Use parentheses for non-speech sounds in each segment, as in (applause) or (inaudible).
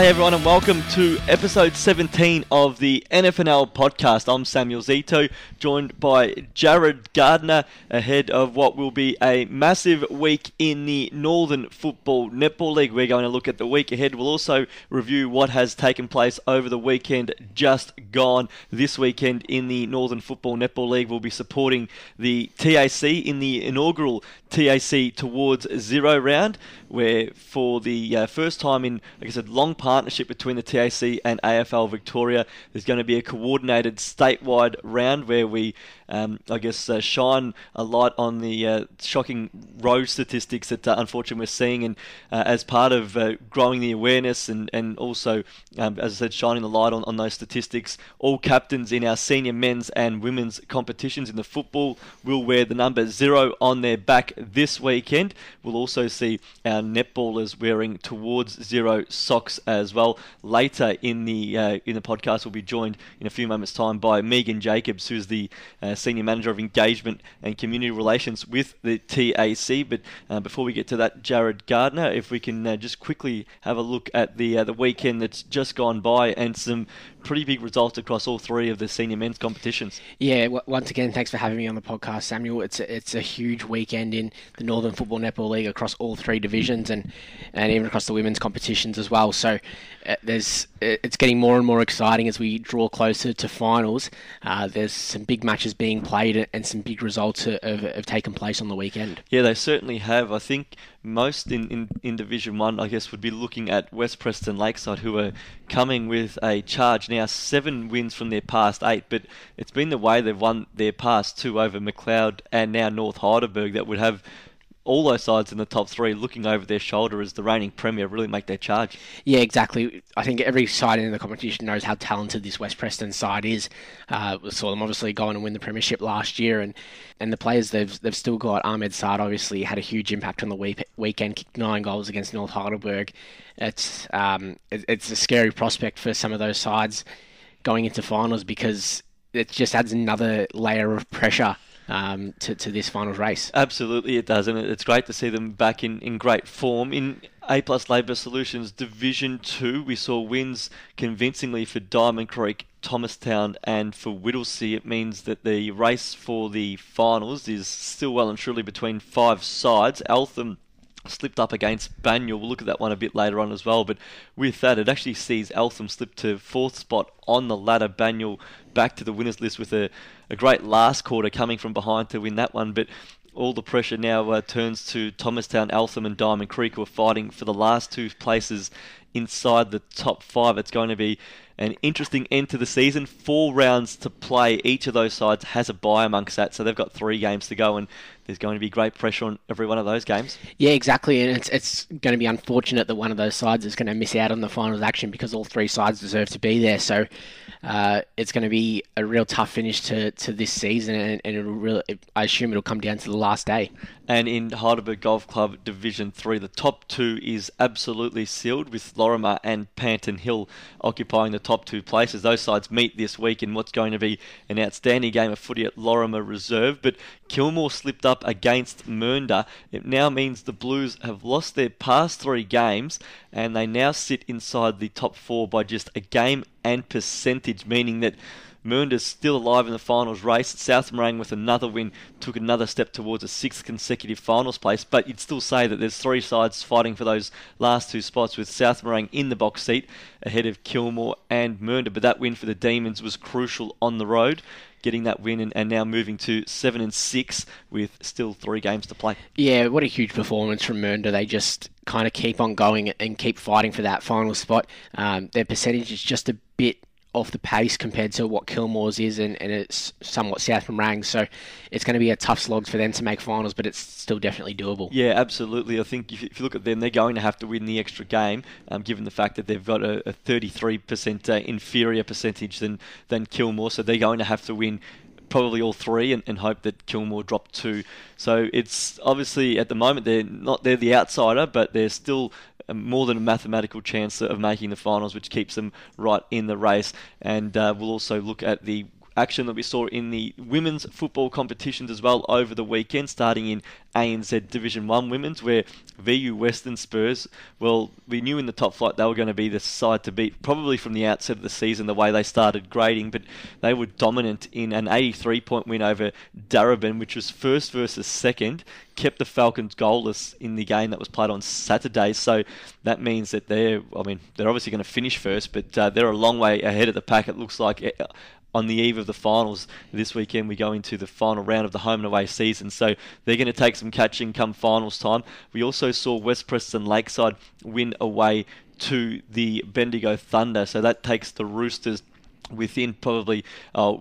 Hi, everyone, and welcome to episode 17 of the NFNL podcast. I'm Samuel Zito, joined by Jared Gardner, ahead of what will be a massive week in the Northern Football Netball League. We're going to look at the week ahead. We'll also review what has taken place over the weekend just gone. This weekend in the Northern Football Netball League, we'll be supporting the TAC in the inaugural TAC Towards Zero round, where for the uh, first time in, like I said, long partnership between the TAC and AFL Victoria, there's going to be a coordinated statewide round where we, um, I guess, uh, shine a light on the uh, shocking road statistics that uh, unfortunately we're seeing, and uh, as part of uh, growing the awareness and and also, um, as I said, shining the light on, on those statistics, all captains in our senior men's and women's competitions in the football will wear the number zero on their back this weekend. We'll also see our netballers wearing towards zero socks as well. Later in the uh, in the podcast, we'll be joined in a few moments' time by Megan Jacobs, who's the senior manager of engagement and community relations with the TAC. But uh, before we get to that, Jared Gardner, if we can uh, just quickly have a look at the uh, the weekend that's just gone by and some pretty big results across all three of the senior men's competitions. Yeah, w- once again, thanks for having me on the podcast, Samuel. It's a, it's a huge weekend in the Northern Football Netball League across all three divisions and, and even across the women's competitions as well. So uh, there's it's getting more and more exciting as we draw closer to finals. Uh, there's some big matches being played and some big results have, have taken place on the weekend. Yeah, they certainly have. I think most in, in, in Division 1, I guess, would be looking at West Preston Lakeside, who are coming with a charge now, seven wins from their past eight, but it's been the way they've won their past two over Macleod and now North Heidelberg that would have all those sides in the top three looking over their shoulder as the reigning premier really make their charge. Yeah, exactly. I think every side in the competition knows how talented this West Preston side is. Uh, we saw them obviously go on and win the premiership last year, and, and the players they've they've still got. Ahmed Saad obviously had a huge impact on the week, weekend, kicked nine goals against North Heidelberg. It's um, it, it's a scary prospect for some of those sides going into finals because it just adds another layer of pressure um, to, to this finals race. Absolutely, it does, and it's great to see them back in, in great form. In A Plus Labour Solutions Division 2, we saw wins convincingly for Diamond Creek, Thomastown, and for Whittlesea. It means that the race for the finals is still well and truly between five sides. Eltham slipped up against Banyule. We'll look at that one a bit later on as well. But with that, it actually sees Eltham slip to fourth spot on the ladder. Banyule back to the winners list with a, a great last quarter coming from behind to win that one. But all the pressure now uh, turns to Thomastown, Eltham, and Diamond Creek, who are fighting for the last two places inside the top five. It's going to be an interesting end to the season. Four rounds to play. Each of those sides has a bye amongst that, so they've got three games to go, and there's going to be great pressure on every one of those games. Yeah, exactly, and it's it's going to be unfortunate that one of those sides is going to miss out on the finals action because all three sides deserve to be there. So. Uh, it's going to be a real tough finish to, to this season, and, and it'll really, I assume it'll come down to the last day. And in Heidelberg Golf Club Division 3, the top two is absolutely sealed with Lorimer and Panton Hill occupying the top two places. Those sides meet this week in what's going to be an outstanding game of footy at Lorimer Reserve. But Kilmore slipped up against Mernda. It now means the Blues have lost their past three games and they now sit inside the top four by just a game and percentage, meaning that Mernda's still alive in the finals race. South Morang with another win took another step towards a sixth consecutive finals place, but you'd still say that there's three sides fighting for those last two spots with South Morang in the box seat ahead of Kilmore and Mernda. But that win for the Demons was crucial on the road getting that win and, and, now moving to seven and six with still three games to play. Yeah, what a huge performance from Mernda. They just kind of keep on going and keep fighting for that final spot. Um, their percentage is just a bit off the pace compared to what Kilmore's is, and, and it's somewhat South Morang. So it's going to be a tough slog for them to make finals, but it's still definitely doable. Yeah, absolutely. I think if, if you look at them, they're going to have to win the extra game, um, given the fact that they've got a, a 33% uh, inferior percentage than, than Kilmore. So they're going to have to win probably all three and, and, hope that Kilmore drop two. So it's obviously at the moment they're not they're the outsider, but they're still more than a mathematical chance of making the finals, which keeps them right in the race. And uh, we'll also look at the action that we saw in the women's football competitions as well over the weekend, starting in ANZ Division 1 women's, where VU Western Spurs, well, we knew in the top flight they were going to be the side to beat, probably from the outset of the season, the way they started grading, but they were dominant in an 83 point win over Darebin, which was first versus second, kept the Falcons goalless in the game that was played on Saturday. So that means that they're, I mean, they're obviously going to finish first, but uh, they're a long way ahead of the pack. It looks like uh, on the eve of the finals this weekend. We go into the final round of the home and away season, so they're going to take some catching come finals time. We also saw West Preston Lakeside win away to the Bendigo Thunder, so that takes the Roosters within probably uh,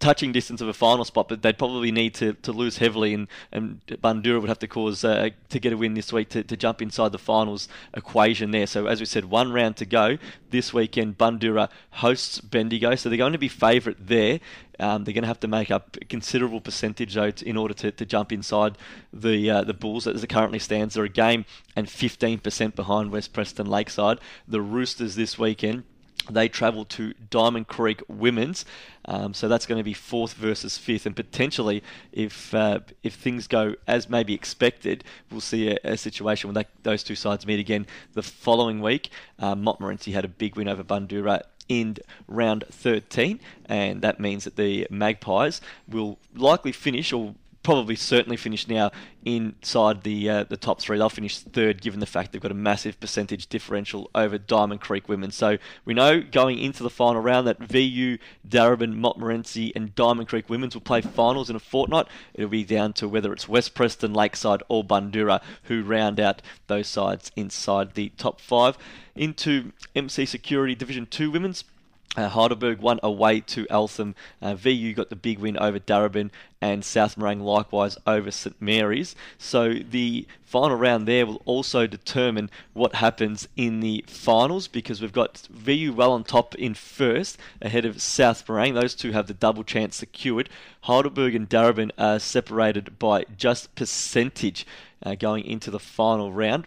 touching distance of a final spot, but they'd probably need to, to lose heavily, and, and Bundoora would have to cause uh, to get a win this week to, to jump inside the finals equation there. So as we said, one round to go this weekend. Bundoora hosts Bendigo, so they're going to be favourite there. Um, they're going to have to make up a considerable percentage though in order to, to jump inside the uh, the Bulls as it currently stands. They're a game and 15% behind West Preston Lakeside. The Roosters this weekend they travel to Diamond Creek Women's, um, so that's going to be fourth versus fifth, and potentially, if uh, if things go as maybe expected, we'll see a, a situation where those two sides meet again the following week. Um, Montmorency had a big win over Bundoora in round 13, and that means that the Magpies will likely finish or probably certainly finish now inside the uh, the top three. They'll finish third, given the fact they've got a massive percentage differential over Diamond Creek Women. So we know going into the final round that VU, Darebin, Montmorency, and Diamond Creek Women's will play finals in a fortnight. It'll be down to whether it's West Preston, Lakeside, or Bundoora who round out those sides inside the top five. Into MC Security Division Two Women's. Uh, Heidelberg won away to Eltham. Uh, VU got the big win over Darebin, and South Morang likewise over St Mary's. So the final round there will also determine what happens in the finals because we've got VU well on top in first ahead of South Morang. Those two have the double chance secured. Heidelberg and Darebin are separated by just percentage uh, going into the final round.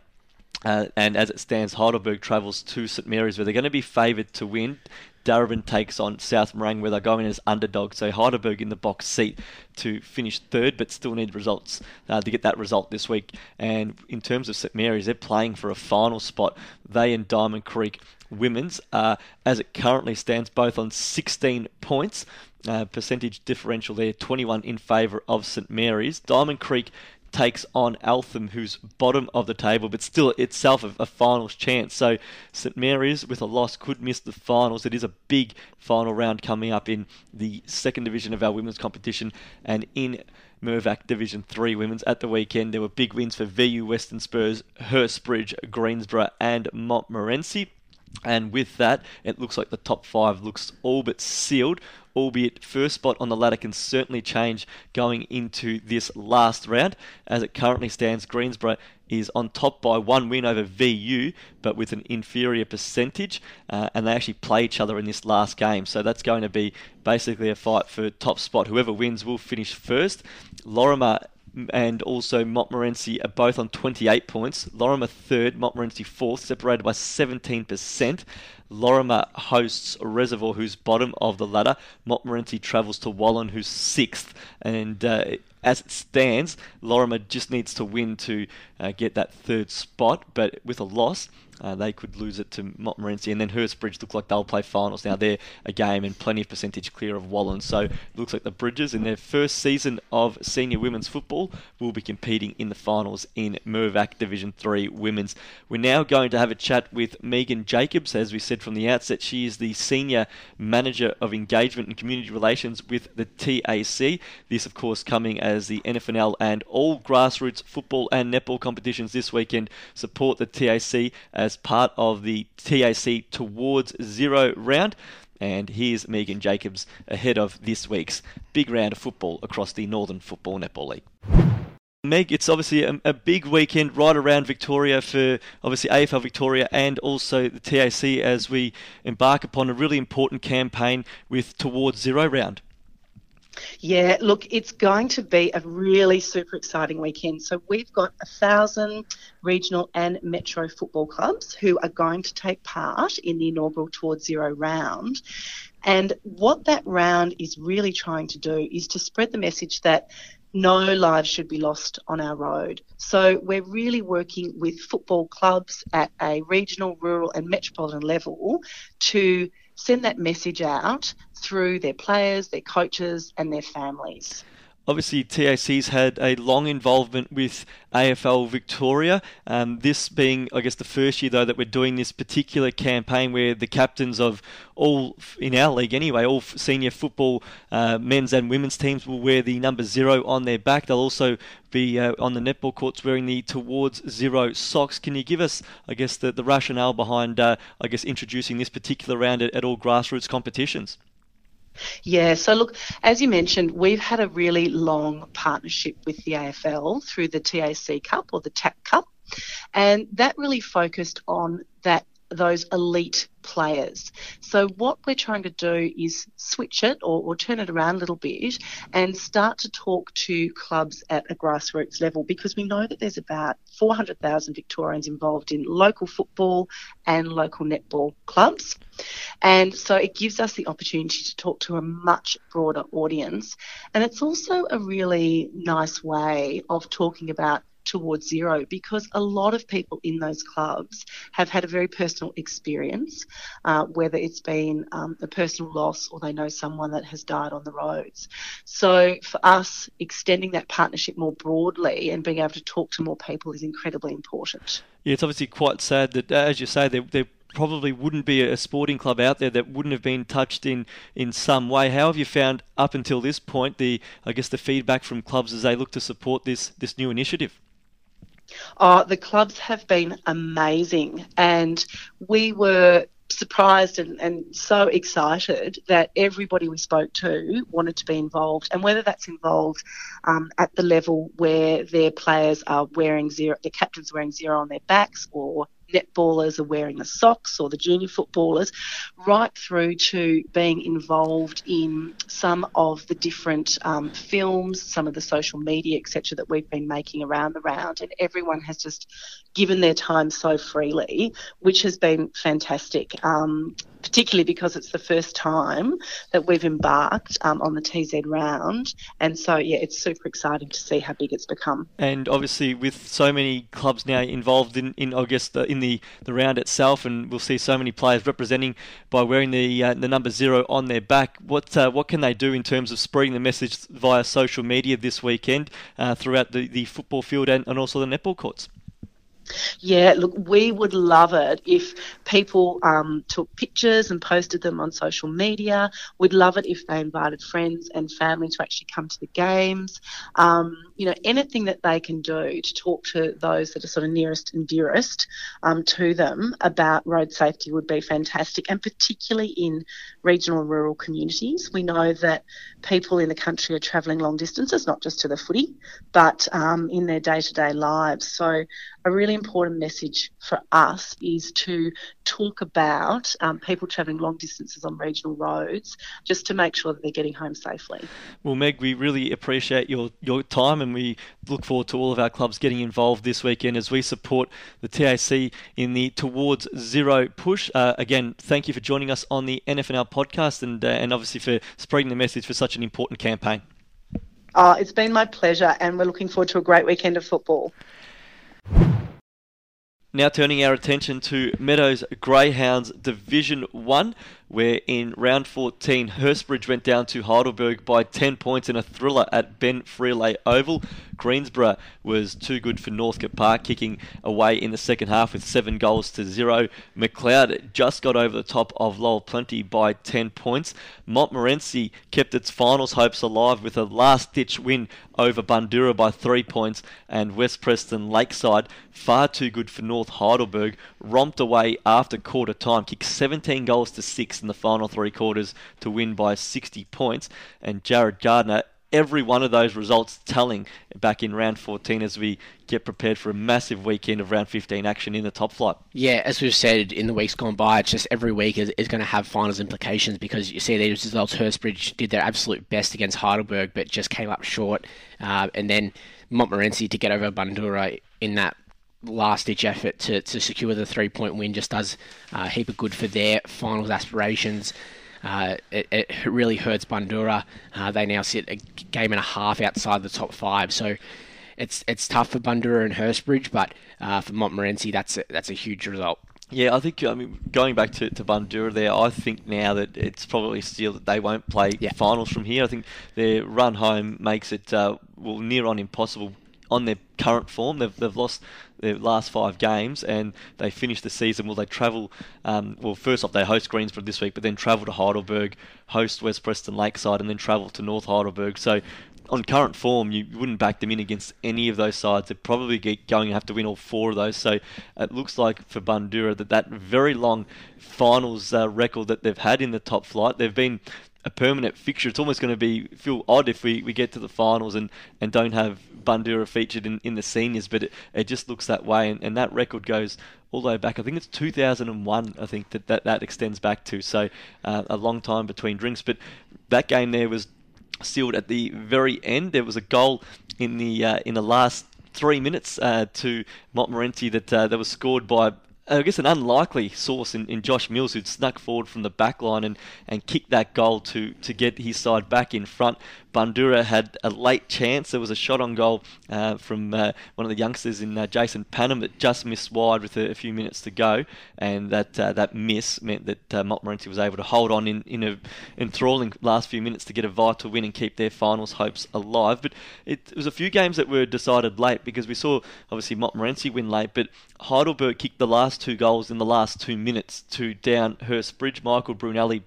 Uh, and as it stands, Heidelberg travels to St Mary's, where they're going to be favoured to win. Darebin takes on South Morang, where they're going as underdogs. So Heidelberg in the box seat to finish third, but still need results uh, to get that result this week. And in terms of St Mary's, they're playing for a final spot. They and Diamond Creek Women's, uh, as it currently stands, both on 16 points. Uh, percentage differential there, 21 in favour of St Mary's. Diamond Creek takes on Eltham, who's bottom of the table, but still itself a, a, finals chance. So St Mary's, with a loss, could miss the finals. It is a big final round coming up in the second division of our women's competition, and in Mirvac Division 3 women's at the weekend. There were big wins for VU Western Spurs, Hurstbridge, Greensborough, and Montmorency. And with that, it looks like the top five looks all but sealed albeit first spot on the ladder can certainly change going into this last round. As it currently stands, Greensborough is on top by one win over VU, but with an inferior percentage, uh, and they actually play each other in this last game. So that's going to be basically a fight for top spot. Whoever wins will finish first. Lorimer and also Montmorency are both on 28 points. Lorimer third, Montmorency fourth, separated by 17%. Lorimer hosts Reservoir, who's bottom of the ladder. Montmorency travels to Wallan, who's sixth. And uh, as it stands, Lorimer just needs to win to uh, get that third spot, but with a loss, uh, they could lose it to Montmorency, and then Hurstbridge look like they'll play finals. Now they're a game and plenty of percentage clear of Wallan, so it looks like the Bridges in their first season of senior women's football will be competing in the finals in Mirvac Division 3 women's. We're now going to have a chat with Megan Jacobs, as we said from the outset. She is the senior manager of engagement and community relations with the TAC. This, of course, coming as the NFNL and all grassroots football and netball competitions this weekend support the TAC as part of the TAC Towards Zero round. And here's Megan Jacobs ahead of this week's big round of football across the Northern Football Netball League. Meg, it's obviously a, a, big weekend right around Victoria for obviously AFL Victoria and also the TAC as we embark upon a really important campaign with Towards Zero round. Yeah, look, it's going to be a really super exciting weekend. So we've got a thousand regional and metro football clubs who are going to take part in the inaugural Towards Zero round. And what that round is really trying to do is to spread the message that no lives should be lost on our road. So we're really working with football clubs at a regional, rural, and metropolitan level to send that message out through their players, their coaches, and their families. Obviously, TAC's had a long involvement with AFL Victoria. Um, this being, I guess, the first year though that we're doing this particular campaign where the captains of all in our league anyway, all senior football uh, men's and women's teams will wear the number zero on their back. They'll also be uh, on the netball courts wearing the towards zero socks. Can you give us, I guess, the, the rationale behind, uh, I guess, introducing this particular round at, at all grassroots competitions? Yeah, so look, as you mentioned, we've had a really long partnership with the AFL through the TAC Cup or the TAC Cup, and that really focused on that those elite players. So what we're trying to do is switch it or, or, turn it around a little bit and start to talk to clubs at a grassroots level because we know that there's about 400,000 Victorians involved in local football and local netball clubs. And so it gives us the opportunity to talk to a much broader audience. And it's also a really nice way of talking about towards zero because a lot of people in those clubs have had a very personal experience, uh, whether it's been um, a personal loss or they know someone that has died on the roads. So for us, extending that partnership more broadly and being able to talk to more people is incredibly important. Yeah, it's obviously quite sad that, as you say, there, there probably wouldn't be a sporting club out there that wouldn't have been touched in, in some way. How have you found up until this point the I guess the feedback from clubs as they look to support this this new initiative? Oh, the clubs have been amazing, and we were surprised and, and so excited that everybody we spoke to wanted to be involved, and whether that's involved um, at the level where their players are wearing zero, their captains wearing zero on their backs, or netballers are wearing the socks or the junior footballers, right through to being involved in some of the different um, films, some of the social media, etc., that we've been making around the round. And everyone has just given their time so freely, which has been fantastic. Um, particularly because it's the first time that we've embarked um, on the TZ round. And so, yeah, it's super exciting to see how big it's become. And obviously, with so many clubs now involved in, in I guess, the, in the, the round itself, and we'll see so many players representing by wearing the uh, the number zero on their back. What uh, what can they do in terms of spreading the message via social media this weekend uh, throughout the, the football field and, and also the netball courts? Yeah, look, we would love it if people um, took pictures and posted them on social media. We'd love it if they invited friends and family to actually come to the games. Um, you know, anything that they can do to talk to those that are sort of nearest and dearest um, to them about road safety would be fantastic, and particularly in regional and rural communities. We know that people in the country are travelling long distances, not just to the footy, but um, in their day to day lives. So, a really important message for us is to talk about um, people travelling long distances on regional roads just to make sure that they're getting home safely. Well, Meg, we really appreciate your, your time and we look forward to all of our clubs getting involved this weekend as we support the TAC in the Towards Zero push. Uh, again, thank you for joining us on the NFNL podcast and, uh, and obviously for spreading the message for such an important campaign. Uh, it's been my pleasure, and we're looking forward to a great weekend of football. Now turning our attention to Meadows Greyhounds Division 1 where in round 14 Hurstbridge went down to Heidelberg by 10 points in a thriller at Ben Frilay Oval. Greensborough was too good for Northcote Park, kicking away in the second half with seven goals to zero. Macleod just got over the top of Lower Plenty by 10 points. Montmorency kept its finals hopes alive with a last-ditch win over Bundoora by three points, and West Preston Lakeside, far too good for North Heidelberg, romped away after quarter time, kicked 17 goals to six in the final three quarters to win by 60 points. And Jared Gardner, every one of those results telling back in round 14 as we get prepared for a massive weekend of round 15 action in the top flight. Yeah, as we've said in the weeks gone by, it's just every week is, is going to have finals implications because you see these results. Hurstbridge did their absolute best against Heidelberg, but just came up short. Uh, and then Montmorency to get over Bundoora in that last ditch effort to, to secure the three point win just does uh, a heap of good for their finals aspirations. uh, it, it, really hurts Bundoora. Uh, they now sit a game and a half outside the top five, so it's it's tough for Bundoora and Hurstbridge, but uh, for Montmorency, that's a, that's a huge result. Yeah, I think I mean going back to, to Bundoora there, I think now that it's probably still that they won't play yeah. finals from here. I think their run home makes it uh, well near on impossible on their current form. They've, they've lost their last five games and they finish the season. Will they travel? Um, well, first off, they host Greensborough this week, but then travel to Heidelberg, host West Preston Lakeside, and then travel to North Heidelberg. So on current form, you wouldn't back them in against any of those sides. They're probably going to have to win all four of those. So it looks like for Bundoora that that very long finals uh, record that they've had in the top flight, they've been a permanent fixture. It's almost going to be feel odd if we, we get to the finals and, and don't have Bundoora featured in, in the seniors, but it, it just looks that way. And, and that record goes all the way back. I think it's 2001. I think that that, that extends back to so uh, a long time between drinks. But that game there was sealed at the very end. There was a goal in the uh, in the last three minutes uh, to Montmorency that uh, that was scored by I guess an unlikely source in, in Josh Mills who'd snuck forward from the back line and, and kicked that goal to, to get his side back in front. Bundoora had a late chance. There was a shot on goal uh, from uh, one of the youngsters in uh, Jason Panham that just missed wide with a, a, few minutes to go, and that uh, that miss meant that uh, Montmorency was able to hold on in, in a enthralling last few minutes to get a vital win and keep their finals hopes alive. But it, it was a few games that were decided late because we saw obviously Montmorency win late, but Heidelberg kicked the last two goals in the last two minutes to down Hurstbridge. Michael Brunelli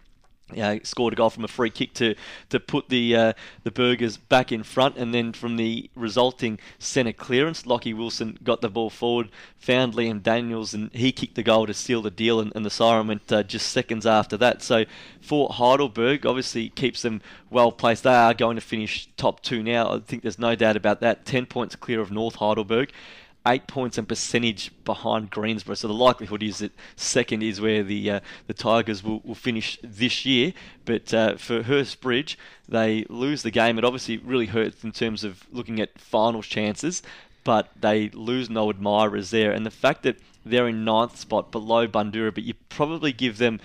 uh, scored a goal from a free kick to to put the uh, the Burgers back in front, and then from the resulting centre clearance, Lockie Wilson got the ball forward, found Liam Daniels, and he kicked the goal to seal the deal, and, and the siren went uh, just seconds after that. So for Heidelberg, obviously keeps them well placed. They are going to finish top two now. I think there's no doubt about that. Ten points clear of North Heidelberg eight points and percentage behind Greensborough. So the likelihood is that second is where the uh, the Tigers will, will finish this year. But uh, for Hurstbridge, they lose the game. It obviously really hurts in terms of looking at finals chances. But they lose no admirers there, and the fact that they're in ninth spot below Bundoora, but you probably give them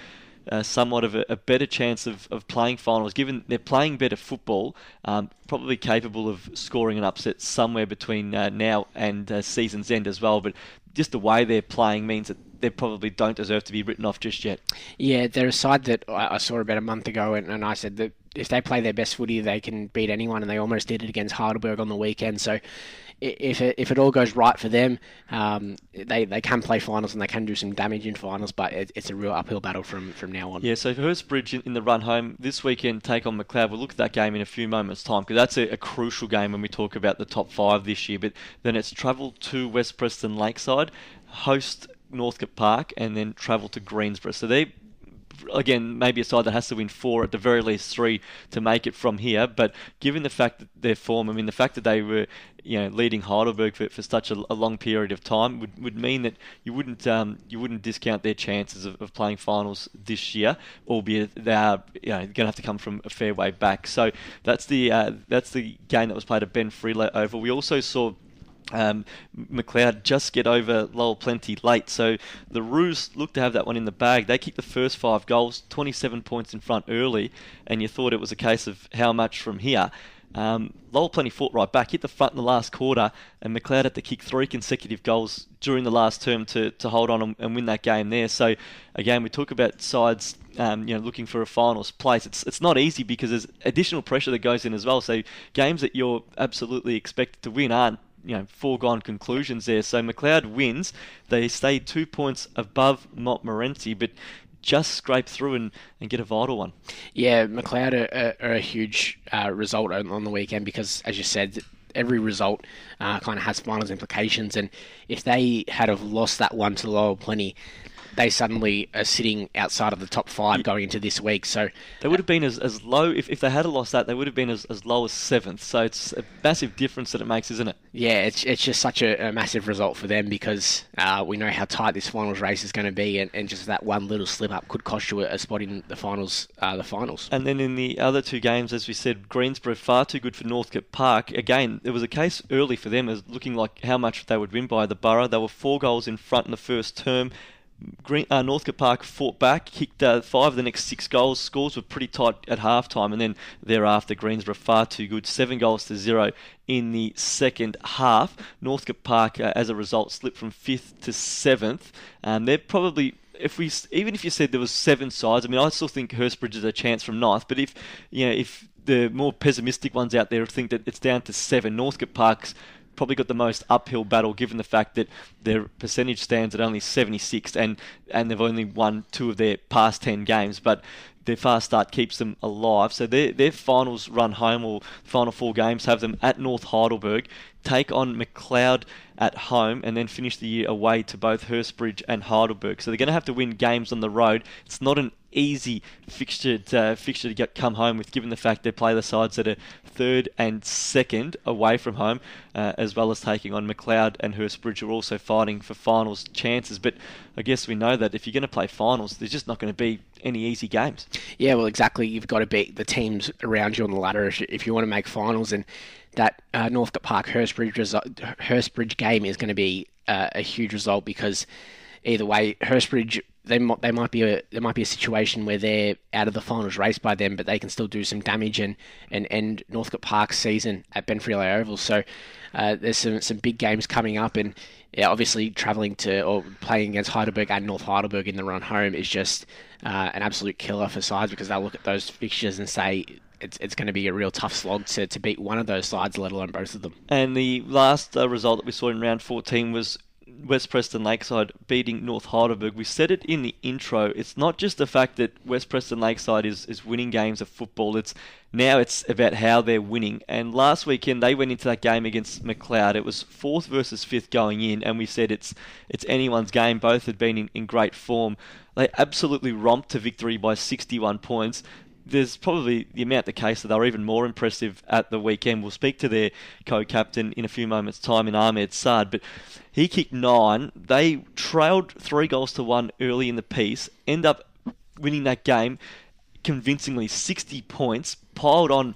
uh, somewhat of a, a, better chance of, of playing finals, given they're playing better football, um, probably capable of scoring an upset somewhere between uh, now and uh, season's end as well. But just the way they're playing means that they probably don't deserve to be written off just yet. Yeah, they're a side that I saw about a month ago, and, and I said that if they play their best footy, they can beat anyone, and they almost did it against Heidelberg on the weekend. So if it, if it all goes right for them, um, they, they can play finals and they can do some damage in finals, but it, it's a real uphill battle from, from now on. Yeah, so Hurstbridge in, in the run home this weekend, take on Macleod. We'll look at that game in a few moments' time because that's a, a, crucial game when we talk about the top five this year. But then it's travel to West Preston Lakeside, host Northcote Park, and then travel to Greensborough. So they again, maybe a side that has to win four, at the very least three, to make it from here. But given the fact that their form, I mean, the fact that they were, you know, leading Heidelberg for, for such a, a long period of time would, would mean that you wouldn't um, you wouldn't discount their chances of, of playing finals this year, albeit they are you know, going to have to come from a fair way back. So that's the uh, that's the game that was played at Ben Frilay Oval. We also saw um, Macleod just get over Lower Plenty late. So the Roos look to have that one in the bag. They kicked the first five goals, 27 points in front early, and you thought it was a case of how much from here. Um, Lower Plenty fought right back, hit the front in the last quarter, and Macleod had to kick three consecutive goals during the last term to, to hold on and, and win that game there. So again, we talk about sides um, you know, looking for a finals place. It's it's not easy because there's additional pressure that goes in as well. So games that you're absolutely expected to win aren't you know foregone conclusions there. So Macleod wins. They stay two points above Montmorency, but just scrape through and, and get a vital one. Yeah, Macleod are, are, a huge uh, result on, on the weekend because, as you said, every result uh, kind of has finals implications. And if they had have lost that one to Lower Plenty, they suddenly are sitting outside of the top five going into this week. So they would have been as, as low if, if they had lost that. They would have been as, as low as seventh. So it's a massive difference that it makes, isn't it? Yeah, it's it's just such a, a massive result for them because uh, we know how tight this finals race is going to be, and, and just that one little slip up could cost you a, a spot in the finals. Uh, the finals. And then in the other two games, as we said, Greensborough far too good for Northcote Park. Again, it was a case early for them as looking like how much they would win by the Borough. They were four goals in front in the first term Green, uh, Northcote Park fought back, kicked uh, five of the next six goals. Scores were pretty tight at half time, and then thereafter Greensborough far too good. Seven goals to zero in the second half. Northcote Park, uh, as a result, slipped from fifth to seventh. Um, they're probably if we even if you said there was seven sides, I mean, I still think Hurstbridge is a chance from ninth. But if you know if the more pessimistic ones out there think that it's down to seven, Northcote Park's probably got the most uphill battle given the fact that their percentage stands at only 76 and and they've only won two of their past 10 games. But their fast start keeps them alive. So their their finals run home or final four games have them at North Heidelberg, take on Macleod at home, and then finish the year away to both Hurstbridge and Heidelberg. So they're going to have to win games on the road. It's not an easy fixture to, uh, fixture to get come home with, given the fact they play the sides that are third and second away from home, uh, as well as taking on Macleod and Hurstbridge, who are also fighting for finals chances. But I guess we know that if you're going to play finals, there's just not going to be any easy games. Yeah, well, exactly. You've got to beat the teams around you on the ladder if you, want to make finals, and that uh, Northcote Park Hurstbridge result, Hurstbridge game is going to be uh, a huge result because either way, Hurstbridge they they might be a there might be a situation where they're out of the finals race by them, but they can still do some damage and and end Northcote Park's season at Ben Frilay Oval. So uh, there's some some big games coming up, and yeah, obviously traveling to or playing against Heidelberg and North Heidelberg in the run home is just uh, an absolute killer for sides because they'll look at those fixtures and say it's, it's going to be a real tough slog to, to beat one of those sides, let alone both of them. And the last uh, result that we saw in round 14 was West Preston Lakeside beating North Heidelberg. We said it in the intro. It's not just the fact that West Preston Lakeside is, is winning games of football. It's now it's about how they're winning. And last weekend they went into that game against Macleod. It was fourth versus fifth going in, and we said it's it's anyone's game. Both had been in, in great form. They absolutely romped to victory by 61 points there's probably the amount the case that they're even more impressive at the weekend. We'll speak to their co-captain in a few moments' time in Ahmed Saad, but he kicked nine. They trailed three goals to one early in the piece, end up winning that game convincingly, 60 points, piled on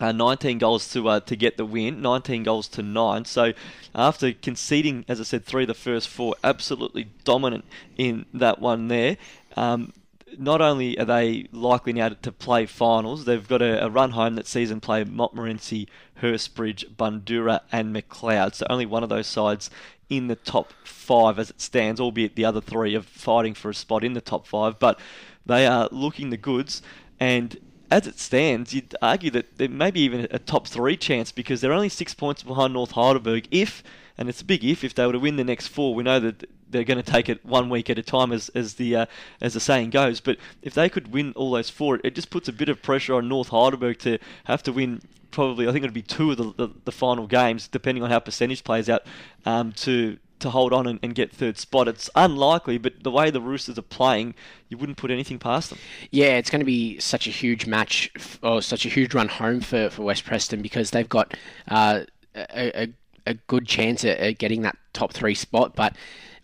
uh, 19 goals to uh, to get the win, 19 goals to nine. So after conceding, as I said, three of the first four, absolutely dominant in that one there. Um, not only are they likely now to play finals, they've got a, a run home that sees them play Montmorency, Hurstbridge, Bundoora, and Macleod. So only one of those sides in the top five as it stands, albeit the other three are fighting for a spot in the top five. But they are looking the goods, and as it stands, you'd argue that there may be even a top three chance because they're only six points behind North Heidelberg. If and it's a big if if they were to win the next four, we know that they're going to take it one week at a time, as as the uh, as the saying goes. But if they could win all those four, it just puts a bit of pressure on North Heidelberg to have to win. Probably, I think it'd be two of the, the, the final games, depending on how percentage plays out, um, to to hold on and, and, get third spot. It's unlikely, but the way the Roosters are playing, you wouldn't put anything past them. Yeah, it's going to be such a huge match, or such a huge run home for, for West Preston because they've got uh, a, a, a, good chance at, at getting that top three spot, but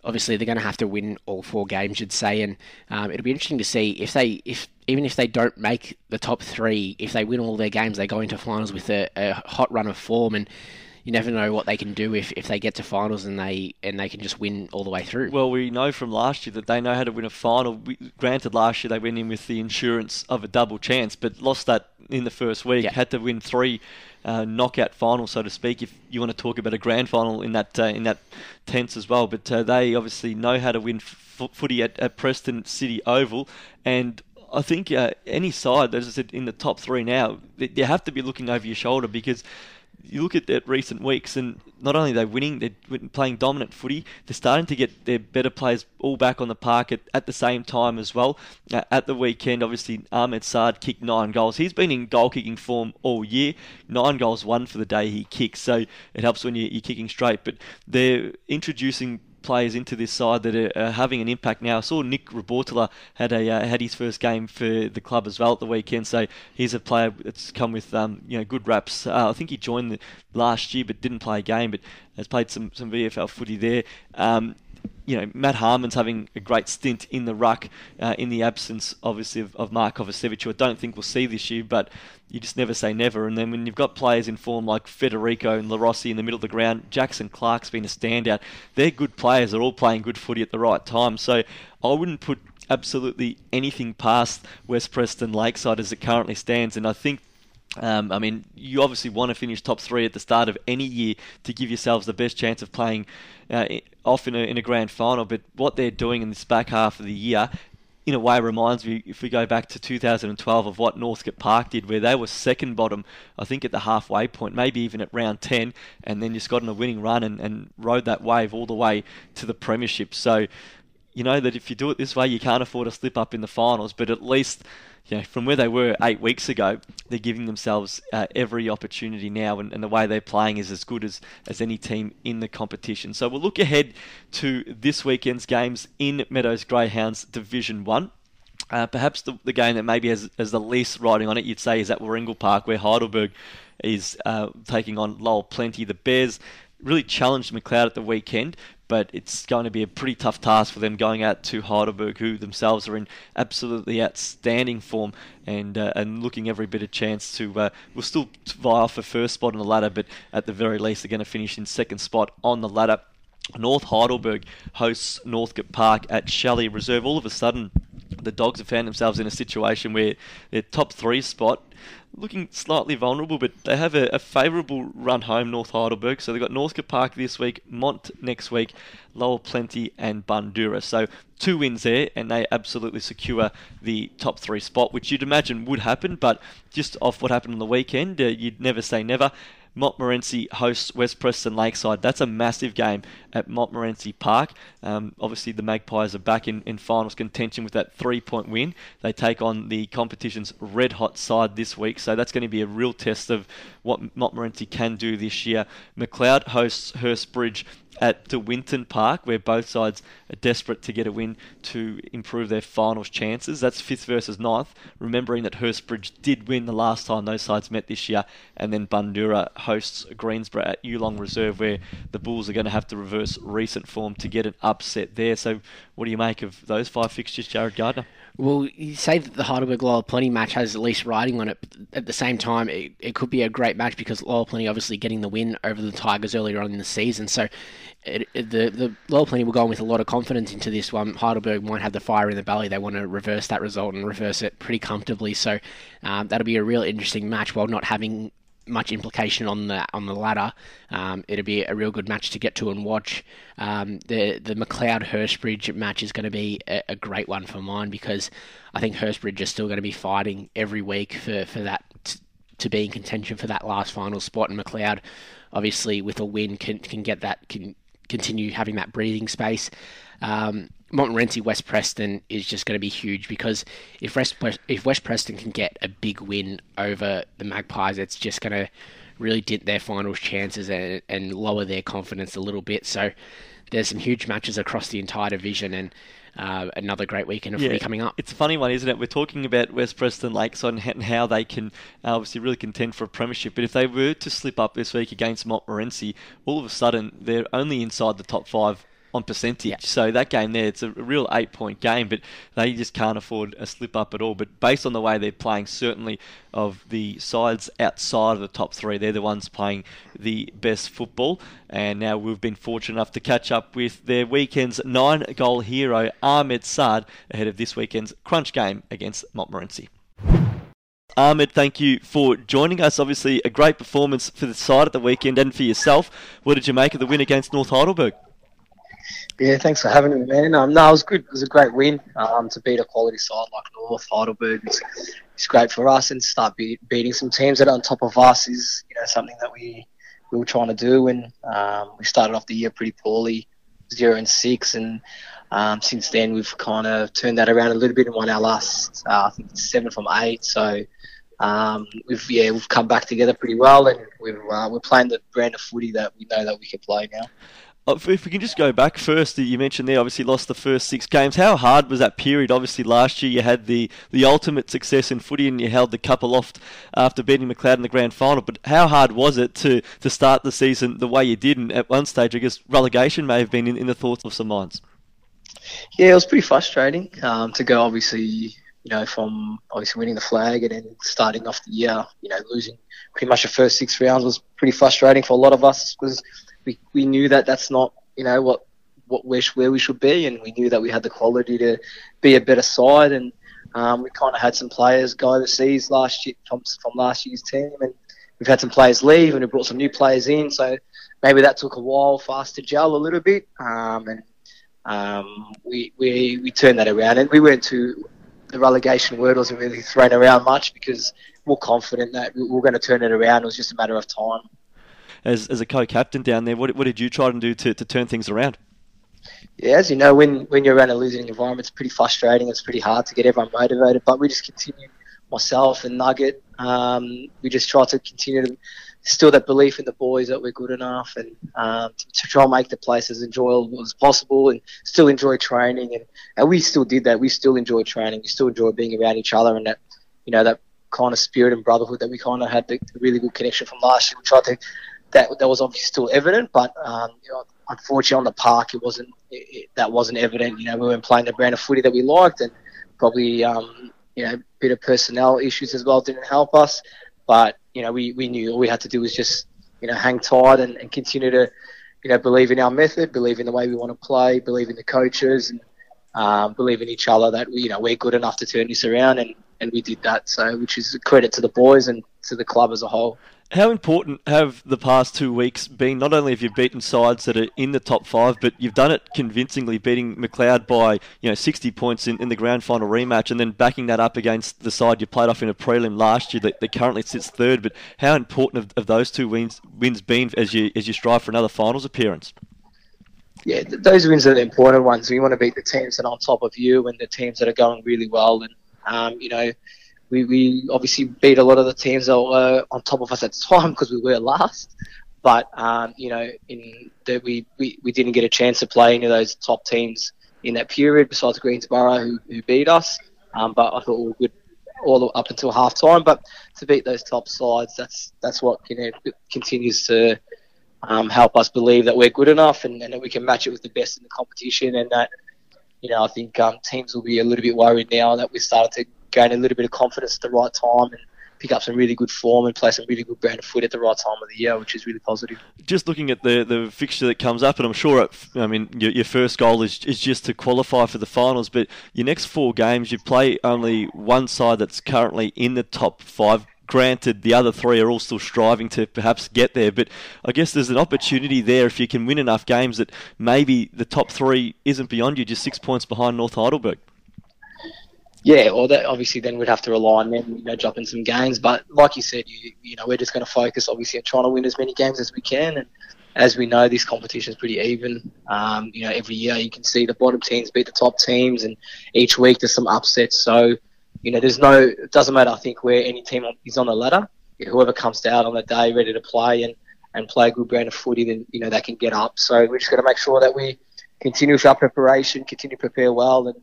obviously they're going to have to win all four games, you'd say, and um, it'll be interesting to see if they, if even if they don't make the top three, if they win all their games, they go into finals with a, a hot run of form, and you never know what they can do if, if they get to finals and they and they can just win all the way through. Well, we know from last year that they know how to win a final. We, granted, last year they went in with the insurance of a double chance, but lost that in the first week. Yeah. Had to win three uh, knockout final, so to speak, if you want to talk about a grand final in that uh, in that tense as well. But uh, they obviously know how to win f- footy at, at Preston City Oval, and I think uh, any side, as I said, in the top three now, you have to be looking over your shoulder because you look at that recent weeks, and not only are they winning, they're playing dominant footy. They're starting to get their better players all back on the park at, at the same time as well. Uh, at the weekend, obviously, Ahmed Saad kicked nine goals. He's been in goal kicking form all year. Nine goals, one for the day he kicks. So it helps when you're, you're kicking straight. But they're introducing players into this side that are, are having an impact now. I saw Nick Rabortala had a uh, had his first game for the club as well at the weekend, so he's a player that's come with um, you know good raps. Uh, I think he joined last year but didn't play a game, but has played some some VFL footy there. Um, you know, Matt Harmon's having a great stint in the ruck uh, in the absence, obviously, of, of Mark Kovacevic, who I don't think we'll see this year, but you just never say never. And then when you've got players in form like Federico and LaRossi in the middle of the ground, Jackson Clark's been a standout. They're good players. They're all playing good footy at the right time. So I wouldn't put absolutely anything past West Preston Lakeside as it currently stands. And I think um, I mean, you obviously want to finish top three at the start of any year to give yourselves the best chance of playing uh, off in a, in a grand final. But what they're doing in this back half of the year, in a way, reminds me, if we go back to 2012, of what Northcote Park did, where they were second bottom, I think at the halfway point, maybe even at round 10, and then just got on a winning run and, and rode that wave all the way to the Premiership. So, you know that if you do it this way, you can't afford to slip up in the finals, but at least you know, from where they were eight weeks ago, they're giving themselves uh, every opportunity now, and, and, the way they're playing is as good as, as any team in the competition. So we'll look ahead to this weekend's games in Meadows Greyhounds Division 1. Uh, perhaps the, the game that maybe has, has the least riding on it, you'd say, is at Warringal Park, where Heidelberg is uh, taking on Lower Plenty. The Bears really challenged Macleod at the weekend, but it's going to be a pretty tough task for them going out to Heidelberg, who themselves are in absolutely outstanding form and uh, and looking every bit of chance to. Uh, will still vie for first spot on the ladder, but at the very least, they're going to finish in second spot on the ladder. North Heidelberg hosts Northcote Park at Shelley Reserve. All of a sudden, the Dogs have found themselves in a situation where their top three spot looking slightly vulnerable, but they have a, a favourable run home, North Heidelberg. So they've got Northcote Park this week, Mont next week, Lower Plenty, and Bundoora. So two wins there, and they absolutely secure the top three spot, which you'd imagine would happen, but just off what happened on the weekend, uh, you'd never say never. Montmorency hosts West Preston Lakeside. That's a massive game at Montmorency Park. Um, obviously, the Magpies are back in, in finals contention with that three point win. They take on the competition's red hot side this week, so that's going to be a real test of what Montmorency can do this year. Macleod hosts Hurstbridge at De Winton Park, where both sides are desperate to get a win to improve their finals chances. That's fifth versus ninth, remembering that Hurstbridge did win the last time those sides met this year, and then Bundoora hosts Greensborough at Yulong Reserve, where the Bulls are going to have to reverse recent form to get an upset there. So, what do you make of those five fixtures, Jared Gardner? Well, you say that the Heidelberg Lower Plenty match has at least riding on it. At the same time, it, it could be a great match because Lower Plenty obviously getting the win over the Tigers earlier on in the season. So it, it, the the Lower Plenty will go on with a lot of confidence into this one. Heidelberg might have the fire in the belly. They want to reverse that result and reverse it pretty comfortably. So um, that'll be a real interesting match while not having much implication on the on the ladder. Um, it'll be a real good match to get to and watch. Um, the the Macleod Hurstbridge match is going to be a, a, great one for mine because I think Hurstbridge is still going to be fighting every week for for that t- to be in contention for that last final spot. And Macleod, obviously, with a win, can can get that can continue having that breathing space. Um, Montmorency West Preston is just going to be huge because if West, if West Preston can get a big win over the Magpies, it's just going to really dent their finals chances and, and lower their confidence a little bit. So there's some huge matches across the entire division and uh, another great weekend of yeah, footy coming up. It's a funny one, isn't it? We're talking about West Preston Lakeside and how they can uh, obviously really contend for a premiership. But if they were to slip up this week against Montmorency, all of a sudden they're only inside the top five on percentage. Yeah. So that game there, it's a real eight point game, but they just can't afford a slip up at all. But based on the way they're playing, certainly of the sides outside of the top three, they're the ones playing the best football. And now we've been fortunate enough to catch up with their weekend's nine goal hero, Ahmed Saad, ahead of this weekend's crunch game against Montmorency. Ahmed, thank you for joining us. Obviously, a great performance for the side at the weekend and for yourself. What did you make of the win against North Heidelberg? Yeah, thanks for having me, man. Um, no, it was good. It was a great win um, to beat a quality side like North Heidelberg. It's, it's great for us, and start beating some teams that are on top of us is you know something that we we were trying to do. And um, we started off the year pretty poorly, zero and six, and um, since then we've kind of turned that around a little bit and won our last, uh, I think, seven from eight. So. Um, we've yeah we've come back together pretty well, and we've uh, we're playing the brand of footy that we know that we can play now. Uh, if we can just go back first, you mentioned there obviously lost the first six games. How hard was that period? Obviously, last year you had the, the ultimate success in footy and you held the cup aloft after beating Macleod in the grand final. But how hard was it to, to start the season the way you did? And at one stage, I guess relegation may have been in, in the thoughts of some minds. Yeah, it was pretty frustrating um, to go. Obviously, you know, from obviously winning the flag and then starting off the year, you know, losing pretty much the first six rounds was pretty frustrating for a lot of us because we, we knew that that's not you know what what where, where we should be, and we knew that we had the quality to be a better side, and um, we kind of had some players go overseas last year from, from last year's team, and we've had some players leave, and we brought some new players in, so maybe that took a while for us to gel a little bit, um, and um, we, we we turned that around, and we went to the relegation word wasn't really thrown around much because we're confident that we we're going to turn it around. It was just a matter of time. As, as a co-captain down there, what, what did you try to do to, to turn things around? Yeah, as you know, when, when you're around a losing environment, it's pretty frustrating. It's pretty hard to get everyone motivated. But we just continue, myself and Nugget, um, we just try to continue to still that belief in the boys that we're good enough and um, to, to, try and make the place as enjoyable as possible and still enjoy training and, and we still did that we still enjoy training we still enjoy being around each other and that you know that kind of spirit and brotherhood that we kind of had the, the really good connection from last year we tried to that that was obviously still evident but um, you know, unfortunately on the park it wasn't it, it, that wasn't evident you know we weren't playing the brand of footy that we liked and probably um, you know a bit of personnel issues as well didn't help us but you know, we, we knew all we had to do was just, you know, hang tight and, and continue to, you know, believe in our method, believe in the way we want to play, believe in the coaches, and um, believe in each other that we, you know we're good enough to turn this around, and, and we did that. So, which is a credit to the boys and to the club as a whole. How important have the past two weeks been? Not only have you beaten sides that are in the top five, but you've done it convincingly, beating Macleod by you know 60 points in, in the grand final rematch, and then backing that up against the side you played off in a prelim last year that, that currently sits third. But how important have, have those two wins wins been as you as you strive for another finals appearance? Yeah, those wins are the important ones. We want to beat the teams that are on top of you and the teams that are going really well, and um, you know we, we obviously beat a lot of the teams that were on top of us at the (laughs) time because we were last. But um, you know, in that we, we, we didn't get a chance to play any of those top teams in that period, besides Greensborough who, who beat us. Um, but I thought we were good all up until half time. But to beat those top sides, that's that's what you know continues to um, help us believe that we're good enough and, and, that we can match it with the best in the competition. And that you know I think um, teams will be a little bit worried now that we started to gain a little bit of confidence at the right time and pick up some really good form and play some really good brand of foot at the right time of the year, which is really positive. Just looking at the the fixture that comes up, and I'm sure, it, I mean, your, your first goal is, is just to qualify for the finals, but your next four games, you play only one side that's currently in the top five. Granted, the other three are all still striving to perhaps get there, but I guess there's an opportunity there if you can win enough games that maybe the top three isn't beyond you, just six points behind North Heidelberg yeah, or that obviously then we'd have to rely on them, you know, dropping some games. But like you said, you, you know, we're just going to focus obviously on trying to win as many games as we can. And as we know, this competition is pretty even. Um, you know, every year you can see the bottom teams beat the top teams, and each week there's some upsets. So, you know, there's no, it doesn't matter. I think where any team is on the ladder, whoever comes out on the day ready to play and and play a good brand of footy, then you know they can get up. So we're just going to make sure that we continue with our preparation, continue to prepare well, and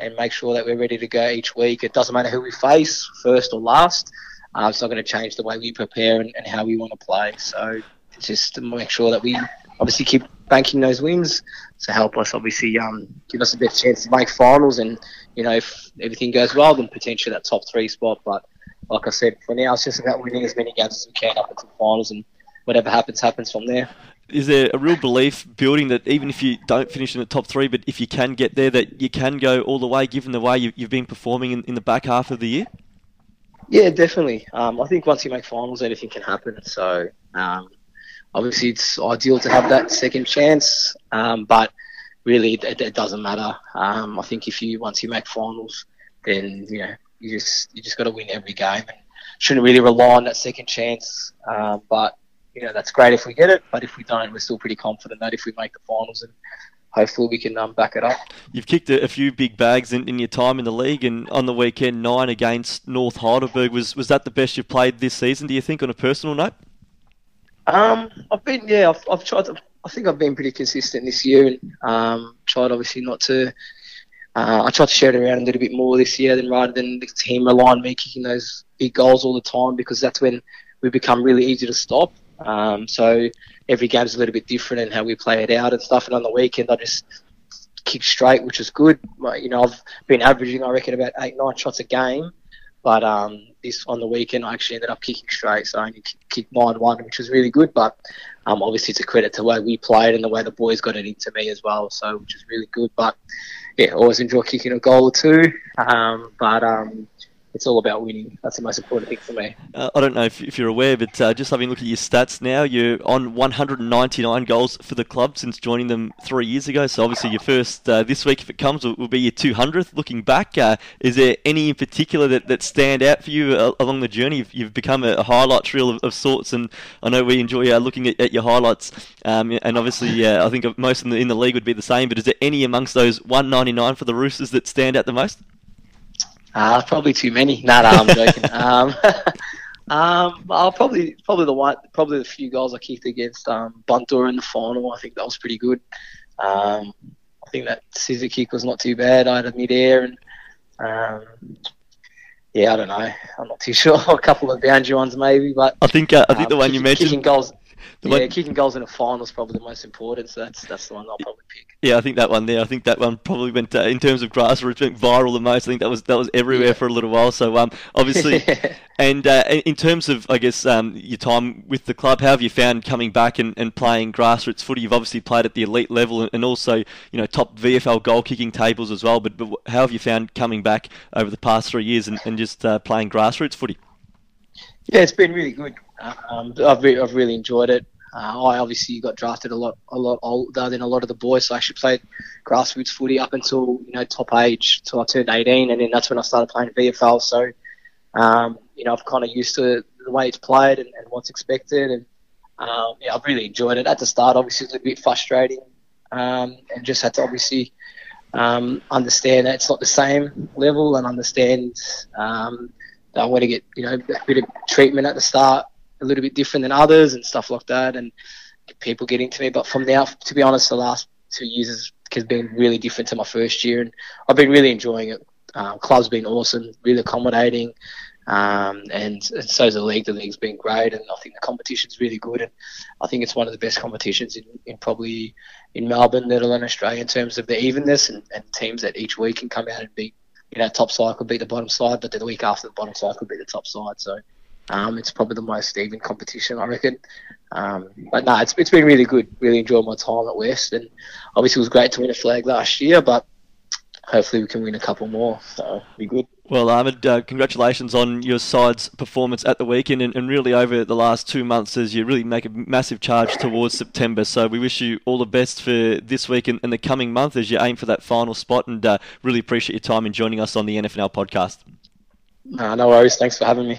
and make sure that we're ready to go each week. It doesn't matter who we face, first or last. Uh, it's not going to change the way we prepare and, and how we want to play. So just to make sure that we obviously keep banking those wins to help us obviously um, give us the best chance to make finals. And you know, if everything goes well, then potentially that top three spot. But like I said, for now, it's just about winning as many games as we can up until finals, and whatever happens, happens from there is there a real belief building that even if you don't finish in the top three, but if you can get there, that you can go all the way, given the way you, have been performing in, in, the back half of the year? Yeah, definitely. Um, I think once you make finals, anything can happen. So um, obviously, it's ideal to have that second chance, um, but really, it, it doesn't matter. Um, I think if you once you make finals, then you know you just you just got to win every game shouldn't really rely on that second chance. Uh, but you know, that's great if we get it, but if we don't, we're still pretty confident that if we make the finals and hopefully we can um, back it up. You've kicked a, a few big bags in, in, your time in the league, and on the weekend, nine against North Heidelberg. Was was that the best you've played this season? Do you think, on a personal note? Um, I've been yeah, I've, I've tried. To, I think I've been pretty consistent this year, and um, tried obviously not to. Uh, I tried to share it around a little bit more this year than rather than the team relying on me kicking those big goals all the time because that's when we become really easy to stop. Um, so every game's a little bit different and how we play it out and stuff. And on the weekend, I just kicked straight, which is good. You know, I've been averaging, I reckon, about eight, nine shots a game. But um, this on the weekend, I actually ended up kicking straight, so I only kicked nine one, which was really good. But um, obviously, it's a credit to the way we played and the way the boys got it into me as well, so which is really good. But yeah, always enjoy kicking a goal or two. Um, but um, it's all about winning. That's the most important thing for me. Uh, I don't know if, if you're aware, but uh, just having a look at your stats now, you're on 199 goals for the club since joining them three years ago. So obviously your first uh, this week, if it comes, will, will be your 200th. Looking back, uh, is there any in particular that, that stand out for you uh, along the journey? You've, you've become a, a highlight reel of, of, sorts, and I know we enjoy uh, looking at, at, your highlights. Um, and obviously, I think most in the, in the league would be the same. But is there any amongst those 199 for the Roosters that stand out the most? Uh, probably too many. No, no, I'm joking. (laughs) um, (laughs) um, I'll probably probably the one probably the few goals I kicked against um, Bundoora in the final. I think that was pretty good. Um, I think that scissor kick was not too bad. I had a mid air and um, yeah, I don't know. I'm not too (laughs) sure. a couple of boundary ones maybe, but I think uh, I think um, the one kicking, you mentioned goals yeah, one... kicking goals in a final is probably the most important. So that's that's the one I'll probably pick. Yeah, I think that one there. I think that one probably went uh, in terms of grassroots went viral the most. I think that was that was everywhere yeah. for a little while. So um, obviously, (laughs) and uh, in terms of I guess um, your time with the club, how have you found coming back and, and playing grassroots footy? You've obviously played at the elite level and also you know top VFL goal kicking tables as well. But, but how have you found coming back over the past three years and, and just uh, playing grassroots footy? Yeah, it's been really good. Um, I've, re- I've really enjoyed it. Uh, I obviously got drafted a lot a lot older than a lot of the boys, so I actually played grassroots footy up until you know top age, till I turned 18, and then that's when I started playing VFL. So, um, you know, I've kind of used to the way it's played and, and what's expected, and um, yeah, I've really enjoyed it. At the start, obviously, it was a bit frustrating, um, and just had to obviously um, understand that it's not the same level, and understand um, that I'm going to get you know a bit of treatment at the start a little bit different than others and stuff like that, and people getting to me. But from now, to be honest, the last two years has been really different to my first year, and I've been really enjoying it. Um, club's been awesome, really accommodating, um, and, and so is the league. The league's been great, and I think the competition's really good, and I think it's one of the best competitions in, in probably in Melbourne, let alone Australia, in terms of the evenness and, and teams that each week can come out and beat. You know, top side could beat the bottom side, but the week after the bottom side could beat the top side. So um, it's probably the most even competition, I reckon. Um, but no, it's, it's been really good. Really enjoyed my time at West, and obviously it was great to win a flag last year, but hopefully we can win a couple more. So be good. Well, Ahmed, uh, congratulations on your side's performance at the weekend and, and, really over the last two months as you really make a massive charge towards September. So we wish you all the best for this week and, and the coming month as you aim for that final spot and uh, really appreciate your time in joining us on the NFNL podcast. No, no worries. Thanks for having me.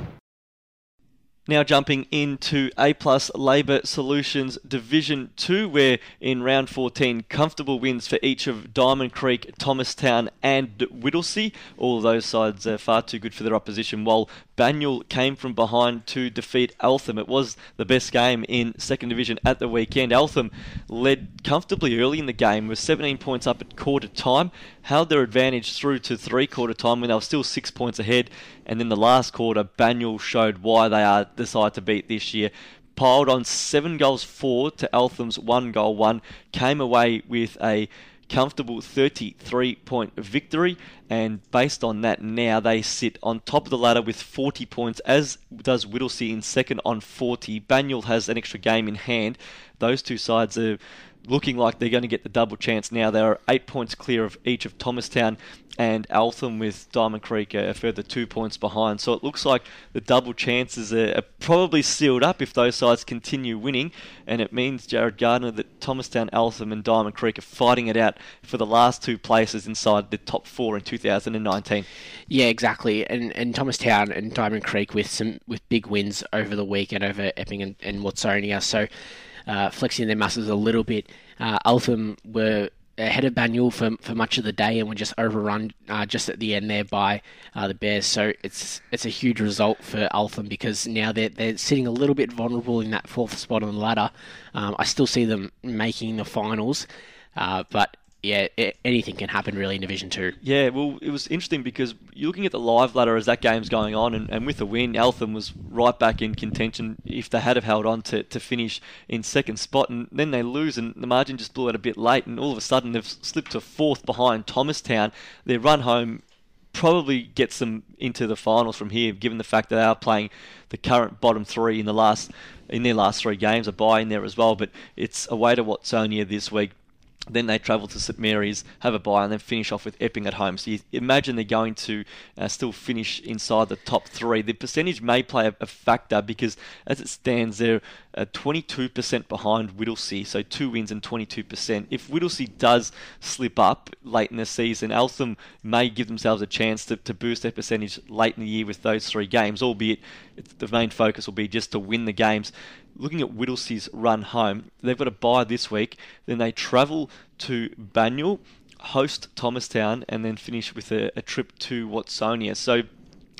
Now jumping into A Plus Labour Solutions Division 2, where in round 14, comfortable wins for each of Diamond Creek, Thomastown, and Whittlesea. All those sides are far too good for their opposition, while Banyule came from behind to defeat Eltham. It was the best game in second division at the weekend. Eltham led comfortably early in the game with 17 points up at quarter time, held their advantage through to three quarter time when they were still six points ahead. And then the last quarter, Banyule showed why they are the side to beat this year piled on seven goals four to Eltham's one goal one, came away with a comfortable 33 point victory. And based on that, now they sit on top of the ladder with 40 points, as does Whittlesea in second on 40. Banyule has an extra game in hand. Those two sides are looking like they're going to get the double chance now. They are eight points clear of each of Thomastown and Eltham with Diamond Creek a further two points behind. So it looks like the double chances are, probably sealed up if those sides continue winning, and it means Jared Gardner that Thomastown, Eltham, and Diamond Creek are fighting it out for the last two places inside the top four in 2019. Yeah, exactly. And and Thomastown and Diamond Creek with some with big wins over the weekend over Epping and, and Watsonia. So uh, flexing their muscles a little bit. Uh, were ahead of Banyule for, for much of the day and were just overrun uh, just at the end there by uh, the Bears. So it's it's a huge result for Eltham because now they're, they're sitting a little bit vulnerable in that fourth spot on the ladder. Um, I still see them making the finals, uh, but yeah, anything can happen really in Division Two. Yeah, well, it was interesting because you're looking at the live ladder as that game's going on, and, and with the win, Eltham was right back in contention if they had have held on to, to finish in second spot, and then they lose, and the margin just blew out a bit late, and all of a sudden they've slipped to fourth behind Thomastown. Their run home probably gets them into the finals from here, given the fact that they are playing the current bottom three in the last in their last three games. A buy in there as well, but it's away to Watsonia this week. Then they travel to St Mary's, have a bye, and then finish off with Epping at home. So you imagine they're going to uh, still finish inside the top three. The percentage may play a, factor because, as it stands, they're uh, 22% behind Whittlesea, so two wins and 22%. If Whittlesea does slip up late in the season, Eltham may give themselves a chance to, to boost their percentage late in the year with those three games, albeit the main focus will be just to win the games looking at Whittlesea's run home, they've got a bye this week. Then they travel to Banyule, host Thomastown, and then finish with a, a trip to Watsonia. So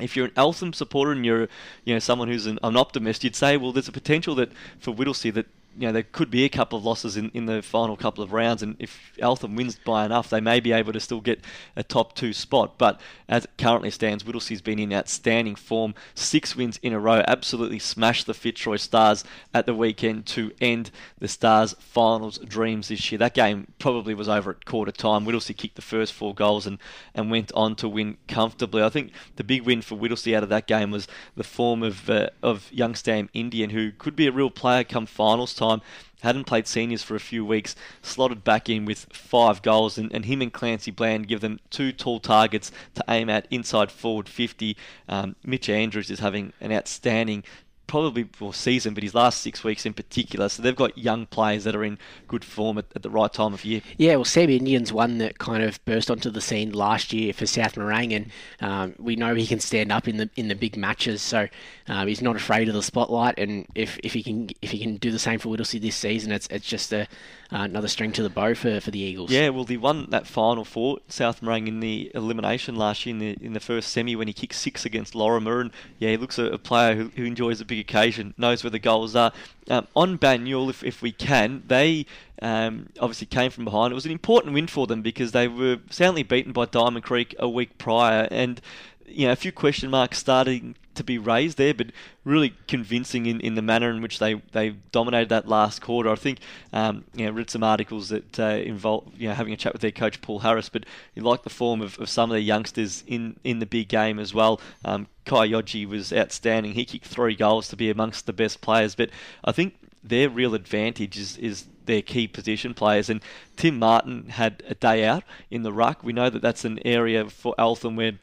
if you're an Eltham supporter and you're, you know, someone who's an, an, optimist, you'd say, well, there's a potential that for Whittlesea that you know, there could be a couple of losses in, in the final couple of rounds, and if Eltham wins by enough, they may be able to still get a top two spot. But as it currently stands, Whittlesea's been in outstanding form, six wins in a row, absolutely smashed the Fitzroy Stars at the weekend to end the Stars' finals dreams this year. That game probably was over at quarter time. Whittlesea kicked the first four goals and, and went on to win comfortably. I think the big win for Whittlesea out of that game was the form of uh, of young Sam Indian, who could be a real player come finals time. Hadn't played seniors for a few weeks, slotted back in with five goals, and, and him and Clancy Bland give them two tall targets to aim at inside forward 50. Um, Mitch Andrews is having an outstanding probably for season, but his last six weeks in particular. So they've got young players that are in good form at, at the right time of year. Yeah, well, Sam Indian's one that kind of burst onto the scene last year for South Morang, and um, we know he can stand up in the in the big matches. So um, he's not afraid of the spotlight, and if, if he can if he can do the same for Whittlesea this season, it's it's just a uh, another string to the bow for, for the Eagles. Yeah, well, he won that final for South Morang in the elimination last year in the in the first semi when he kicked six against Lorimer, and yeah, he looks a, a player who, who enjoys a big occasion, knows where the goals are. Um, on Banyule, if, if we can, they um, obviously came from behind. It was an important win for them because they were soundly beaten by Diamond Creek a week prior, and you know a few question marks starting to be raised there, but really convincing in, in the manner in which they, they dominated that last quarter. I think um, you know read some articles that uh, involve you know having a chat with their coach Paul Harris, but you like the form of, of some of the youngsters in, in the big game as well. Um, Kai Yoji was outstanding. He kicked three goals to be amongst the best players, but I think their real advantage is, is their key position players. And Tim Martin had a day out in the ruck. We know that that's an area for Eltham where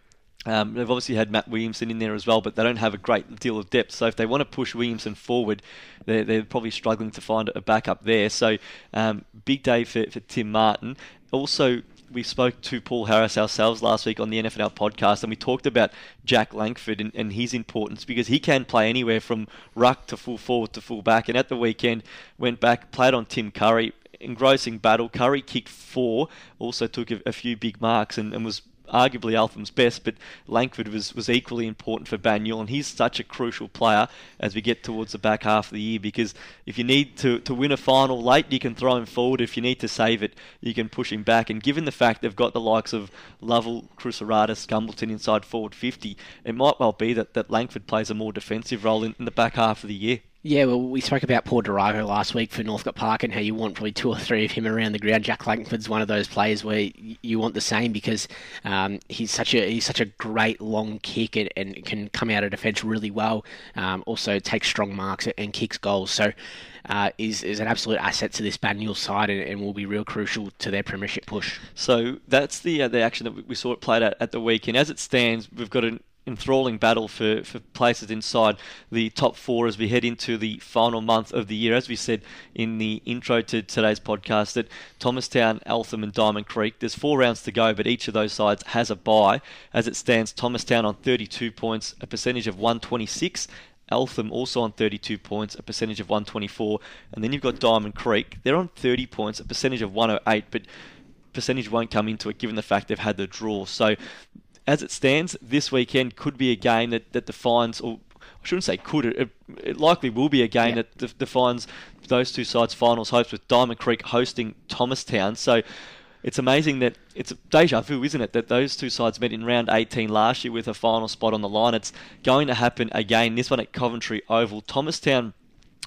um, they've obviously had Matt Williamson in there as well, but they don't have a great deal of depth. So if they want to push Williamson forward, they're, they're probably struggling to find a backup there. So um, big day for, for Tim Martin. Also, we spoke to Paul Harris ourselves last week on the NFNL podcast, and we talked about Jack Langford and, and, his importance because he can play anywhere from ruck to full forward to full back. And at the weekend, went back, played on Tim Curry, engrossing battle. Curry kicked four, also took a, a few big marks, and, and was arguably Eltham's best, but Langford was, was equally important for Banyule, and he's such a crucial player as we get towards the back half of the year because if you need to, to win a final late, you can throw him forward. If you need to save it, you can push him back. And given the fact they've got the likes of Lovell, Cruceratus, Gumbleton inside forward 50, it might well be that, that Langford plays a more defensive role in, in the back half of the year. Yeah, well, we spoke about Paul Durago last week for Northcote Park and how you want probably two or three of him around the ground. Jack Langford's one of those players where you want the same because um, he's such a he's such a great long kick and, and can come out of defence really well. Um, also takes strong marks and kicks goals. So uh, is is an absolute asset to this Banyule side and, and, will be real crucial to their premiership push. So that's the uh, the action that we saw it played at the weekend. As it stands, we've got an enthralling battle for, for places inside the top four as we head into the final month of the year. As we said in the intro to today's podcast, that Thomastown, Eltham, and Diamond Creek, there's four rounds to go, but each of those sides has a bye. As it stands, Thomastown on 32 points, a percentage of 126. Eltham also on 32 points, a percentage of 124. And then you've got Diamond Creek, they're on 30 points, a percentage of 108, but percentage won't come into it given the fact they've had the draw. So as it stands, this weekend could be a game that, that defines, or I shouldn't say could, it, it likely will be a game yeah. that defines those two sides' finals hopes with Diamond Creek hosting Thomastown. So it's amazing that it's deja vu, isn't it? That those two sides met in round 18 last year with a final spot on the line. It's going to happen again. This one at Coventry Oval. Thomastown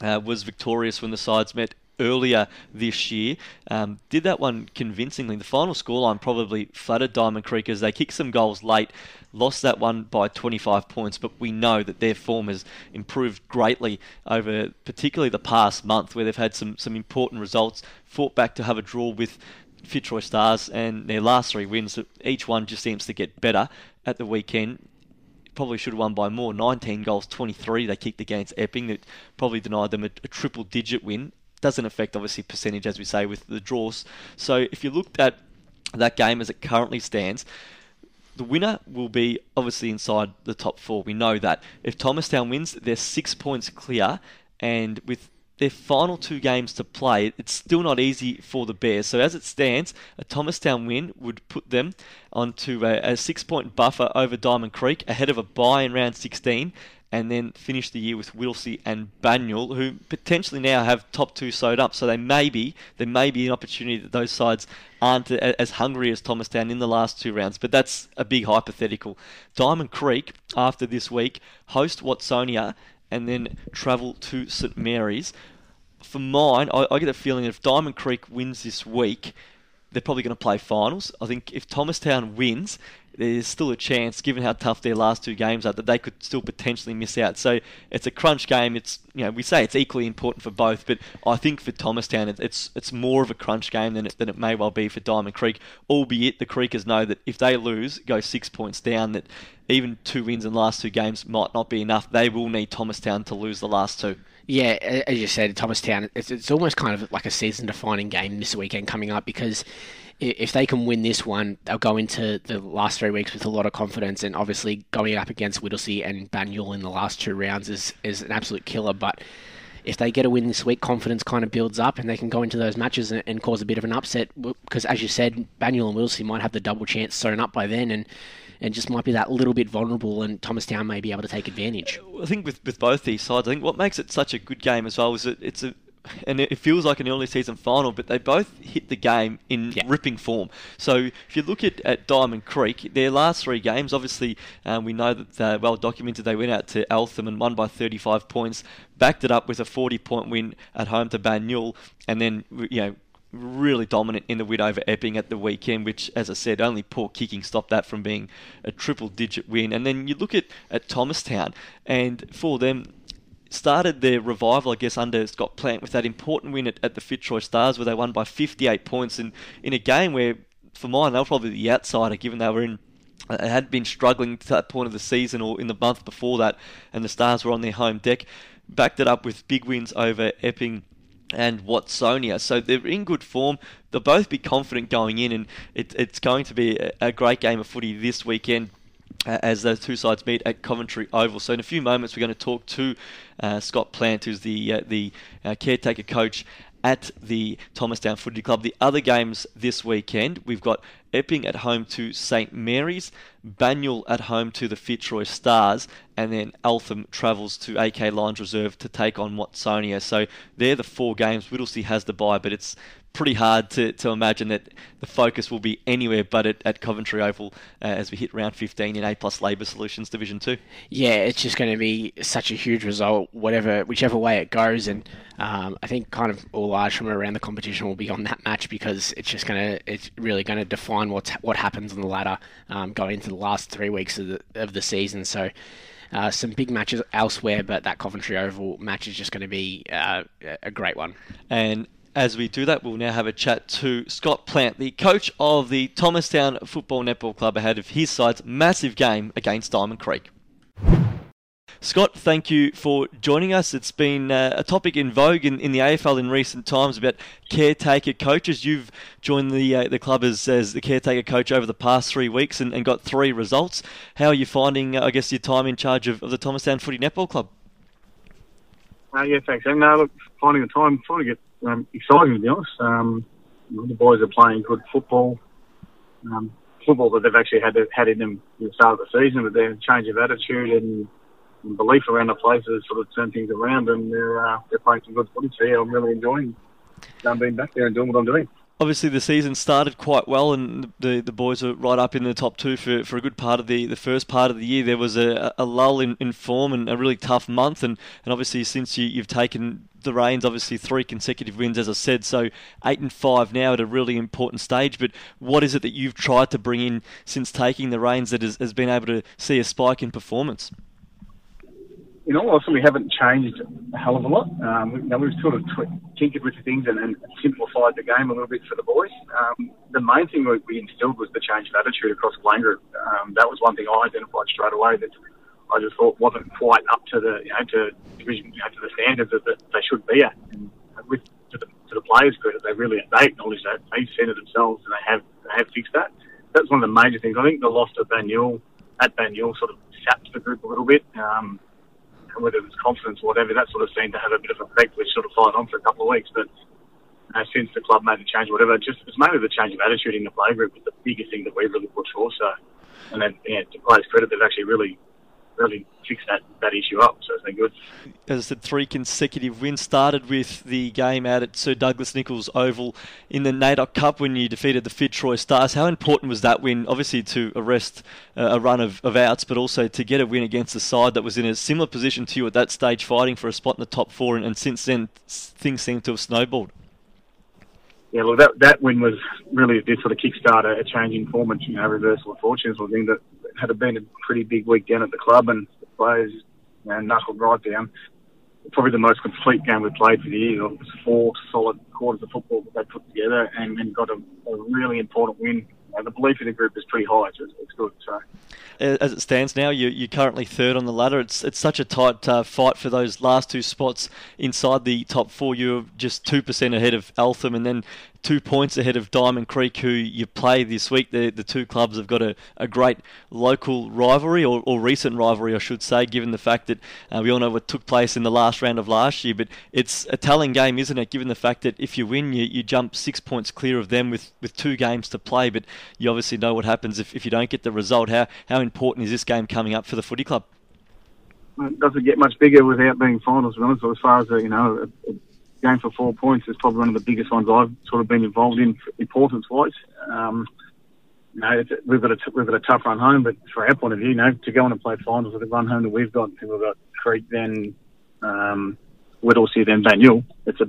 uh, was victorious when the sides met earlier this year. Um, did that one convincingly. The final scoreline probably flattered Diamond Creek as they kicked some goals late, lost that one by 25 points, but we know that their form has improved greatly over particularly the past month where they've had some, some important results, fought back to have a draw with Fitzroy Stars and their last three wins, each one just seems to get better at the weekend probably should have won by more. 19 goals, 23 they kicked against Epping. That probably denied them a, a triple digit win doesn't affect obviously percentage as we say with the draws. So if you looked at that game as it currently stands, the winner will be obviously inside the top four. We know that. If Thomastown wins, they're six points clear, and with their final two games to play, it's still not easy for the Bears. So as it stands, a Thomastown win would put them onto a, a six-point buffer over Diamond Creek ahead of a bye in round 16, and then finish the year with Whittlesea and Banyule, who potentially now have top two sewed up. So they may be there may be an opportunity that those sides aren't as hungry as Thomastown in the last two rounds, but that's a big hypothetical. Diamond Creek after this week host Watsonia and then travel to St Mary's. For mine, I, I get a feeling that if Diamond Creek wins this week, they're probably going to play finals. I think if Thomastown wins, there's still a chance, given how tough their last two games are, that they could still potentially miss out. So it's a crunch game. It's you know we say it's equally important for both, but I think for Thomastown it's it's more of a crunch game than it, than it may well be for Diamond Creek. Albeit the Creekers know that if they lose, go six points down, that even two wins in the last two games might not be enough. They will need Thomastown to lose the last two. Yeah, as you said, Thomastown, it's, it's almost kind of like a season-defining game this weekend coming up because if they can win this one, they'll go into the last three weeks with a lot of confidence. And obviously, going up against Whittlesea and Banyule in the last two rounds is, is an absolute killer. But if they get a win this week, confidence kind of builds up and they can go into those matches and, and cause a bit of an upset. Because, as you said, Banyule and Whittlesea might have the double chance sewn up by then. And and just might be that little bit vulnerable, and Thomastown may be able to take advantage. I think with, with both these sides, I think what makes it such a good game as well is that it's a and it feels like an early season final, but they both hit the game in yeah. ripping form. So if you look at, at Diamond Creek, their last three games, obviously um, we know that they're well documented. They went out to Eltham and won by 35 points, backed it up with a 40 point win at home to Banyule, and then you know really dominant in the win over Epping at the weekend, which, as I said, only poor kicking stopped that from being a triple digit win. And then you look at, at Thomastown, and for them, started their revival, I guess, under Scott Plant with that important win at, at the Fitzroy Stars where they won by 58 points in, in a game where, for mine, they were probably the outsider given they were in they had been struggling to that point of the season or in the month before that, and the Stars were on their home deck. Backed it up with big wins over Epping and Watsonia. So they're in good form. They'll both be confident going in, and it, it's going to be a, a great game of footy this weekend uh, as those two sides meet at Coventry Oval. So in a few moments, we're going to talk to uh, Scott Plant, who's the uh, the uh, caretaker coach at the Thomastown Footy Club. The other games this weekend, we've got Epping at home to St Mary's, Banyule at home to the Fitzroy Stars, and then Eltham travels to AK Lines Reserve to take on Watsonia. So they're the four games. Whittlesea has the bye, but it's pretty hard to, to imagine that the focus will be anywhere but at, at Coventry Oval uh, as we hit round 15 in A Plus Labour Solutions Division 2. Yeah, it's just going to be such a huge result, whatever, whichever way it goes. And um, I think kind of all eyes from around the competition will be on that match because it's just going to, it's really going to define what what happens on the ladder um, going into the last three weeks of the, of the season. So, uh, some big matches elsewhere, but that Coventry Oval match is just going to be uh, a great one. And as we do that, we'll now have a chat to Scott Plant, the coach of the Thomastown Football Netball Club, ahead of his side's massive game against Diamond Creek. Scott, thank you for joining us. It's been uh, a topic in vogue in, in the AFL in recent times about caretaker coaches. You've joined the uh, the club as, as the caretaker coach over the past three weeks and, and got three results. How are you finding, uh, I guess, your time in charge of, of the Thomastown Footy Netball Club? Uh, yeah, thanks. And uh, look, finding the time, to get um, exciting to be honest. Um, the boys are playing good football. Um, football that they've actually had had in them at the start of the season, but their change of attitude and, and belief around the place has sort of turned things around, and they're uh, they're playing some good footy. So I'm really enjoying um, being back there and doing what I'm doing. Obviously the season started quite well, and the the boys were right up in the top two for, for a good part of the, the first part of the year. There was a, a lull in, in form and a really tough month, and, and obviously since you, you've taken the reins, obviously three consecutive wins, as I said, so eight and five now at a really important stage. But what is it that you've tried to bring in since taking the reins that has, has been able to see a spike in performance? In all honesty, we haven't changed a hell of a lot. Um, you know, we've sort of tw- tinkered with things and, and, simplified the game a little bit for the boys. Um, the main thing we, we instilled was the change of attitude across the playing group. Um, that was one thing I identified straight away that I just thought wasn't quite up to the you know to division you know, to the standards that, they should be at. And with to the, to the players' credit, they really they acknowledge that they've seen it themselves and they have they have fixed that. That's one of the major things. I think the loss of Banyule at Banyule sort of sapped the group a little bit. Um, whether it was confidence or whatever, that sort of seemed to have a bit of effect, which sort of followed on for a couple of weeks. But uh, since the club made the change, whatever, just it's mainly the change of attitude in the play group was the biggest thing that we really pushed for. So, and then yeah, to players' credit, they've actually really really fix that, that issue up. So it's been good. As I said, three consecutive wins started with the game out at Sir Douglas Nicholls Oval in the NAIDOC Cup when you defeated the Fitzroy Stars. How important was that win, obviously, to arrest uh, a run of, of outs, but also to get a win against a side that was in a similar position to you at that stage, fighting for a spot in the top four, and, and since then things seem to have snowballed? yeah, look, that that win was really did sort of kickstart a, a change in form and you know reversal of fortunes. I think that had been a pretty big week down at the club, and the players you know, knuckled right down. Probably the most complete game we played for the year. It was four solid quarters of football that they put together, and, and got a, a really important win. The belief in the group is pretty high, so it's, it's good. So as it stands now, you, you're currently third on the ladder. It's it's such a tight uh, fight for those last two spots inside the top four. You're just two percent ahead of Eltham, and then two points ahead of Diamond Creek, who you play this week. The the two clubs have got a, a great local rivalry, or, or recent rivalry, I should say, given the fact that uh, we all know what took place in the last round of last year. But it's a telling game, isn't it? Given the fact that if you win, you, you jump six points clear of them with, with two games to play. But you obviously know what happens if, if you don't get the result. How how important is this game coming up for the footy club? It doesn't get much bigger without being finals, to honest. As far as you know, game for four points is probably one of the biggest ones I've sort of been involved in, importance wise. Um, you know, we've got a we've got a tough run home, but for our point of view, you know, to go on and play finals with the run home that we've got, we've got Creek, then um, Whittlesea, then Banyule. It's a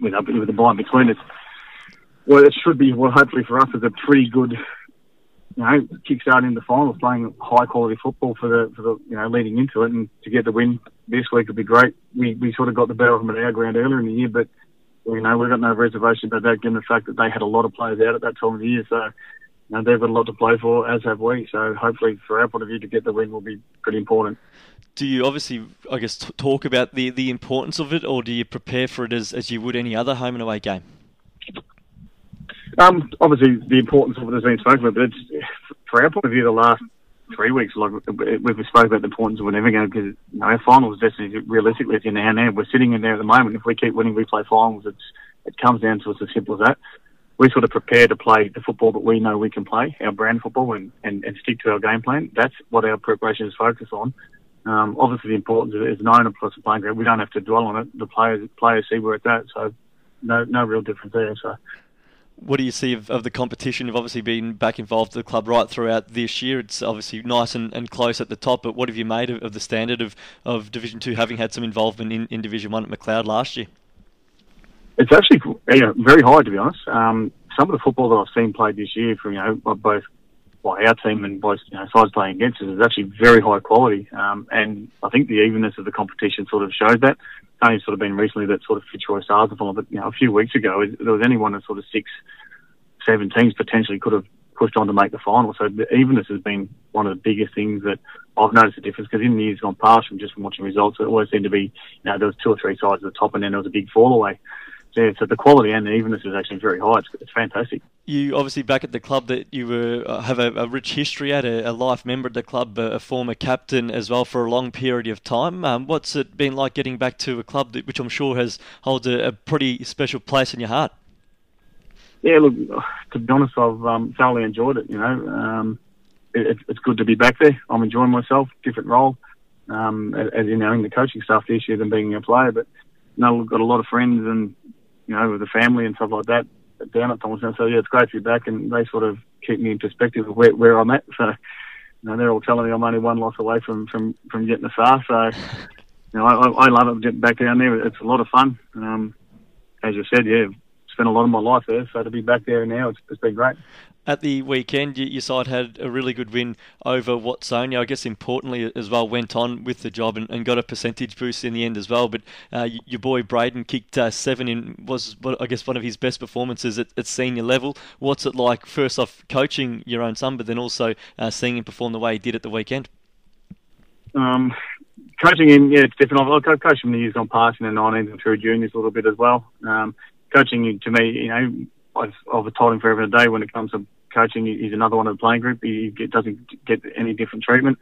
with with the bye in between. us. well, it should be well, hopefully for us, it's a pretty good you know, kickstarting the finals, playing high quality football for the for the you know leading into it, and to get the win this week would be great. We we sort of got the better of them at our ground earlier in the year, but you know we've got no reservation about that, given the fact that they had a lot of players out at that time of the year. So you know, they've got a lot to play for, as have we. So hopefully, for our point of view, to get the win will be pretty important. Do you obviously, I guess, t- talk about the, the importance of it, or do you prepare for it as, as you would any other home and away game? Um, obviously, the importance of it has been spoken about, but it's, for our point of view, the last three weeks, like we've spoken about the importance of winning game because you know, our finals destiny realistically is in our hand. We're sitting in there at the moment. If we keep winning, we play finals. It's it comes down to it's as simple as that. We sort of prepare to play the football that we know we can play, our brand football, and, and, and stick to our game plan. That's what our preparation is focused on. Um, obviously, the importance of it is known across the playing ground. We don't have to dwell on it. The players players see where it's at, so no no real difference there. So what do you see of, of the competition? You've obviously been back involved with the club right throughout this year. It's obviously nice and, and close at the top, but what have you made of, of the standard of, of Division Two, having had some involvement in, in Division One at Macleod last year? It's actually you know, very high, to be honest. Um, some of the football that I've seen played this year from you know both by our team and both you know, sides playing against us is actually very high quality. Um, and I think the evenness of the competition sort of shows that only sort of been recently that sort of Fitzroy Stars have followed, but you know, a few weeks ago, there was anyone in sort of six, seven teams potentially could have pushed on to make the final. So the evenness has been one of the biggest things that I've noticed a difference because in the years gone past, from just from watching results, it always seemed to be, you know, there was two or three sides at the top and then there was a big fall away yeah, so the quality and the evenness is actually very high. It's, it's fantastic. You obviously back at the club that you were uh, have a, a, rich history at, a, a, life member at the club, a, a, former captain as well for a long period of time. Um, what's it been like getting back to a club that, which I'm sure has holds a, pretty special place in your heart? Yeah, look, to be honest, I've um, thoroughly enjoyed it. You know, um, it, it's good to be back there. I'm enjoying myself, different role, um, as you know, in the coaching staff this year than being a player, but. No, we've got a lot of friends and you know, with the family and stuff like that, down at times. So yeah, it's great to be back, and they sort of keep me in perspective of where, where I'm at. (laughs) So you know, they're all telling me I'm only one loss away from from from getting the far. So (laughs) you know, I, I love it getting back down there. It's a lot of fun. Um, as you said, yeah, spent a lot of my life there, so to be back there now, it's, it's been great at the weekend, your side had a really good win over Watsonia. I guess importantly as well, went on with the job and, and got a percentage boost in the end as well. But uh, your boy Braden kicked uh, seven in was I guess one of his best performances at, at, senior level. What's it like? First off, coaching your own son, but then also uh, seeing him perform the way he did at the weekend. Um, coaching him, yeah, it's different. I've coached him the years gone past in the 19s and through juniors a little bit as well. Um, coaching to me, you know, I've, I've told him forever day when it comes to coaching. He's another one of the playing group. He doesn't get any different treatment.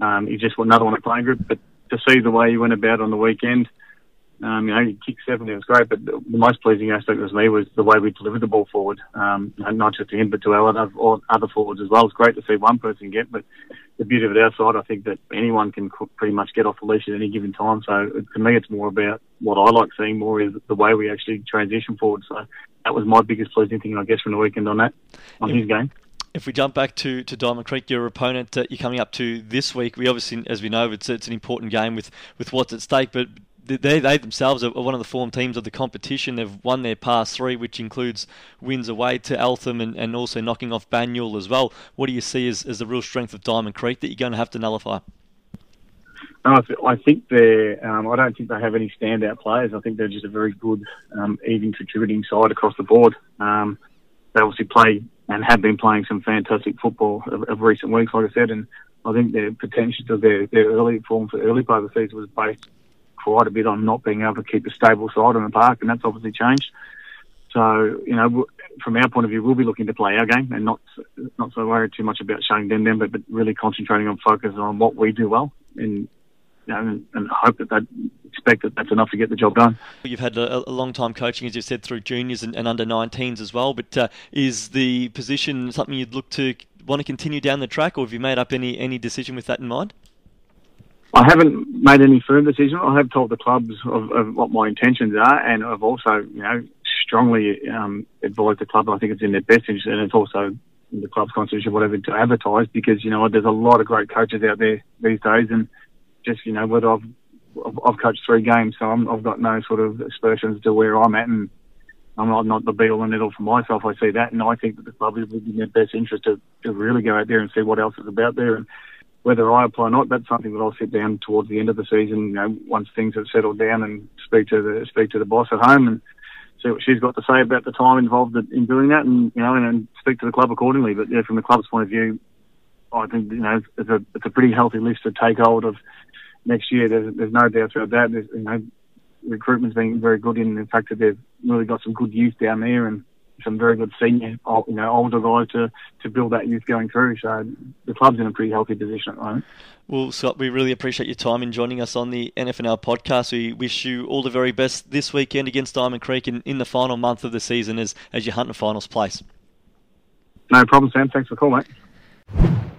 Um, he's just another one of the playing group. But to see the way he went about on the weekend, um, you know, he kicked seven, it was great. But the most pleasing aspect was me was the way we delivered the ball forward, um, not just to him, but to our other, other forwards as well. It's great to see one person get, but the beauty of it outside, I think that anyone can pretty much get off the leash at any given time. So to me, it's more about what I like seeing more is the way we actually transition forward. So that was my biggest pleasing thing, I guess, from the weekend on that, on his game. If we jump back to, to Diamond Creek, your opponent uh, you're coming up to this week, we obviously, as we know, it's it's an important game with, with what's at stake. But they, they themselves are one of the form teams of the competition. They've won their past three, which includes wins away to Eltham and, and also knocking off Banyule as well. What do you see as, as the real strength of Diamond Creek that you're going to have to nullify? I think they're. Um, I don't think they have any standout players. I think they're just a very good, um, even contributing side across the board. Um, they obviously play and have been playing some fantastic football of, of recent weeks, like I said, and I think their potential of their, their early form for early part of the season was based quite a bit on not being able to keep a stable side in the park, and that's obviously changed. So, you know, from our point of view, we'll be looking to play our game and not not so worried too much about shutting them down, but, but really concentrating on focus on what we do well and you know, and, and hope that they expect that that's enough to get the job done. You've had a, a long time coaching, as you said, through juniors and, and under 19s as well. But uh, is the position something you'd look to want to continue down the track, or have you made up any any decision with that in mind? I haven't made any firm decision. I have told the clubs of, of what my intentions are, and I've also, you know, strongly um, advised the club. I think it's in their best interest, and it's also in the club's constitution, whatever, to advertise because you know there's a lot of great coaches out there these days, and just you know whether I've I've coached three games, so i have got no sort of aspersions to where I'm at, and I'm not, not the be all and end all for myself. I see that, and I think that the club is in their best interest to, to really go out there and see what else is about there. And whether I apply or not, that's something that I'll sit down towards the end of the season. You know, once things have settled down, and speak to the speak to the boss at home and see what she's got to say about the time involved in doing that, and you know, and, and speak to the club accordingly. But yeah, from the club's point of view, I think you know it's a it's a pretty healthy list to take hold of next year. There's, there's no doubt about that. There's, you know, recruitment's been very good in the fact that they've really got some good youth down there and some very good senior, you know, older guys to, to build that youth going through. So the club's in a pretty healthy position at the moment. Well, Scott, we really appreciate your time in joining us on the NFNL podcast. We wish you all the very best this weekend against Diamond Creek in, in the final month of the season as, as you hunt a finals place. No problem, Sam. Thanks for the call, mate.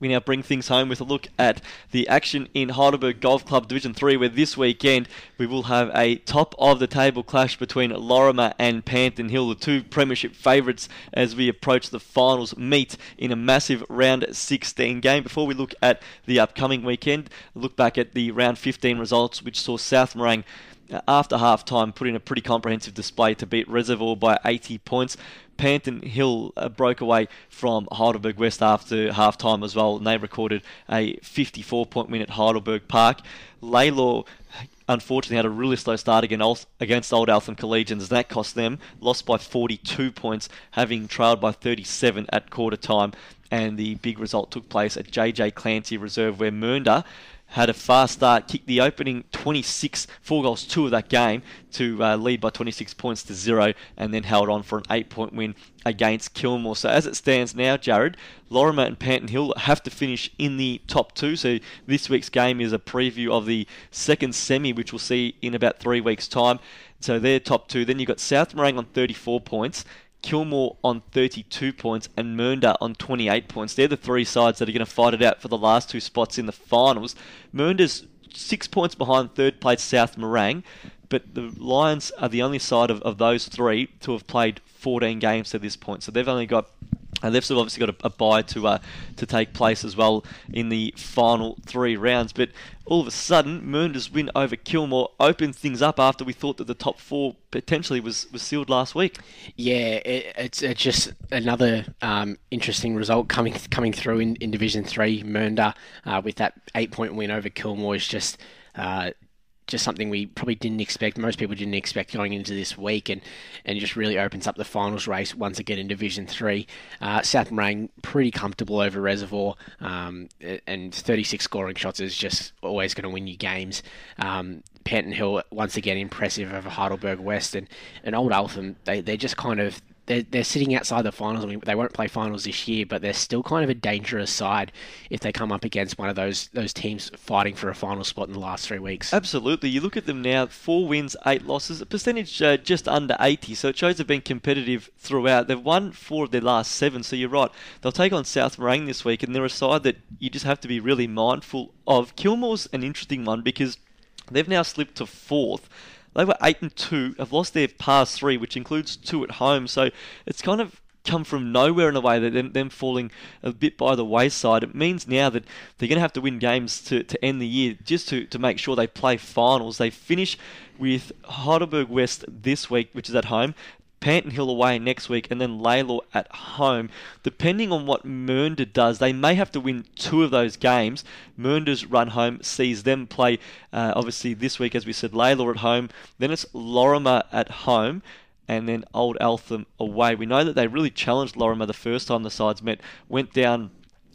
We now bring things home with a look at the action in Heidelberg Golf Club Division 3, where this weekend we will have a top of the table clash between Lorimer and Panton Hill, the two Premiership favourites, as we approach the finals meet in a massive round 16 game. Before we look at the upcoming weekend, look back at the round 15 results, which saw South Morang after half time put in a pretty comprehensive display to beat Reservoir by 80 points. Panton Hill uh, broke away from Heidelberg West after half time as well, and they recorded a 54 point win at Heidelberg Park. Lalor unfortunately had a really slow start against Old Eltham Collegians. That cost them, lost by 42 points, having trailed by 37 at quarter time. And the big result took place at JJ Clancy Reserve, where Mernda had a fast start, kicked the opening 26, four goals, two of that game to uh, lead by 26 points to zero, and then held on for an eight point win against Kilmore. So as it stands now, Jared, Lorimer and Panton Hill have to finish in the top two. So this week's game is a preview of the second semi, which we'll see in about three weeks' time. So they're top two. Then you've got South Morang on 34 points. Kilmore on 32 points, and Mernda on 28 points. They're the three sides that are going to fight it out for the last two spots in the finals. Mernda's six points behind third place South Morang, but the Lions are the only side of, of those three to have played 14 games to this point. So they've only got and they've still obviously got a, a bye to uh, to take place as well in the final three rounds. But all of a sudden, Mernda's win over Kilmore opened things up after we thought that the top four potentially was, was sealed last week. Yeah, it, it's, it's just another um, interesting result coming coming through in, in Division Three. Mernda uh, with that eight point win over Kilmore is just. Uh, just something we probably didn't expect. Most people didn't expect going into this week, and and just really opens up the finals race once again in Division Three. Uh, South Morang pretty comfortable over Reservoir, um, and 36 scoring shots is just always going to win you games. Um, Panton Hill once again impressive over Heidelberg West, and and Old Eltham they they're just kind of they're, they're sitting outside the finals. I mean, they won't play finals this year, but they're still kind of a dangerous side if they come up against one of those those teams fighting for a final spot in the last three weeks. Absolutely. You look at them now: four wins, eight losses, a percentage uh, just under 80. So it shows they've been competitive throughout. They've won four of their last seven. So you're right. They'll take on South Morang this week, and they're a side that you just have to be really mindful of. Kilmore's an interesting one because they've now slipped to fourth. They were eight and two, have lost their past three, which includes two at home. So it's kind of come from nowhere in a way that them, them falling a bit by the wayside. It means now that they're going to have to win games to, to end the year just to, to make sure they play finals. They finish with Heidelberg West this week, which is at home. Panton Hill away next week, and then Lalor at home. Depending on what Mernda does, they may have to win two of those games. Mernda's run home sees them play, uh, obviously, this week, as we said, Lalor at home. Then it's Laurimar at home. And then Old Eltham away. We know that they really challenged Laurimar the first time the sides met, went down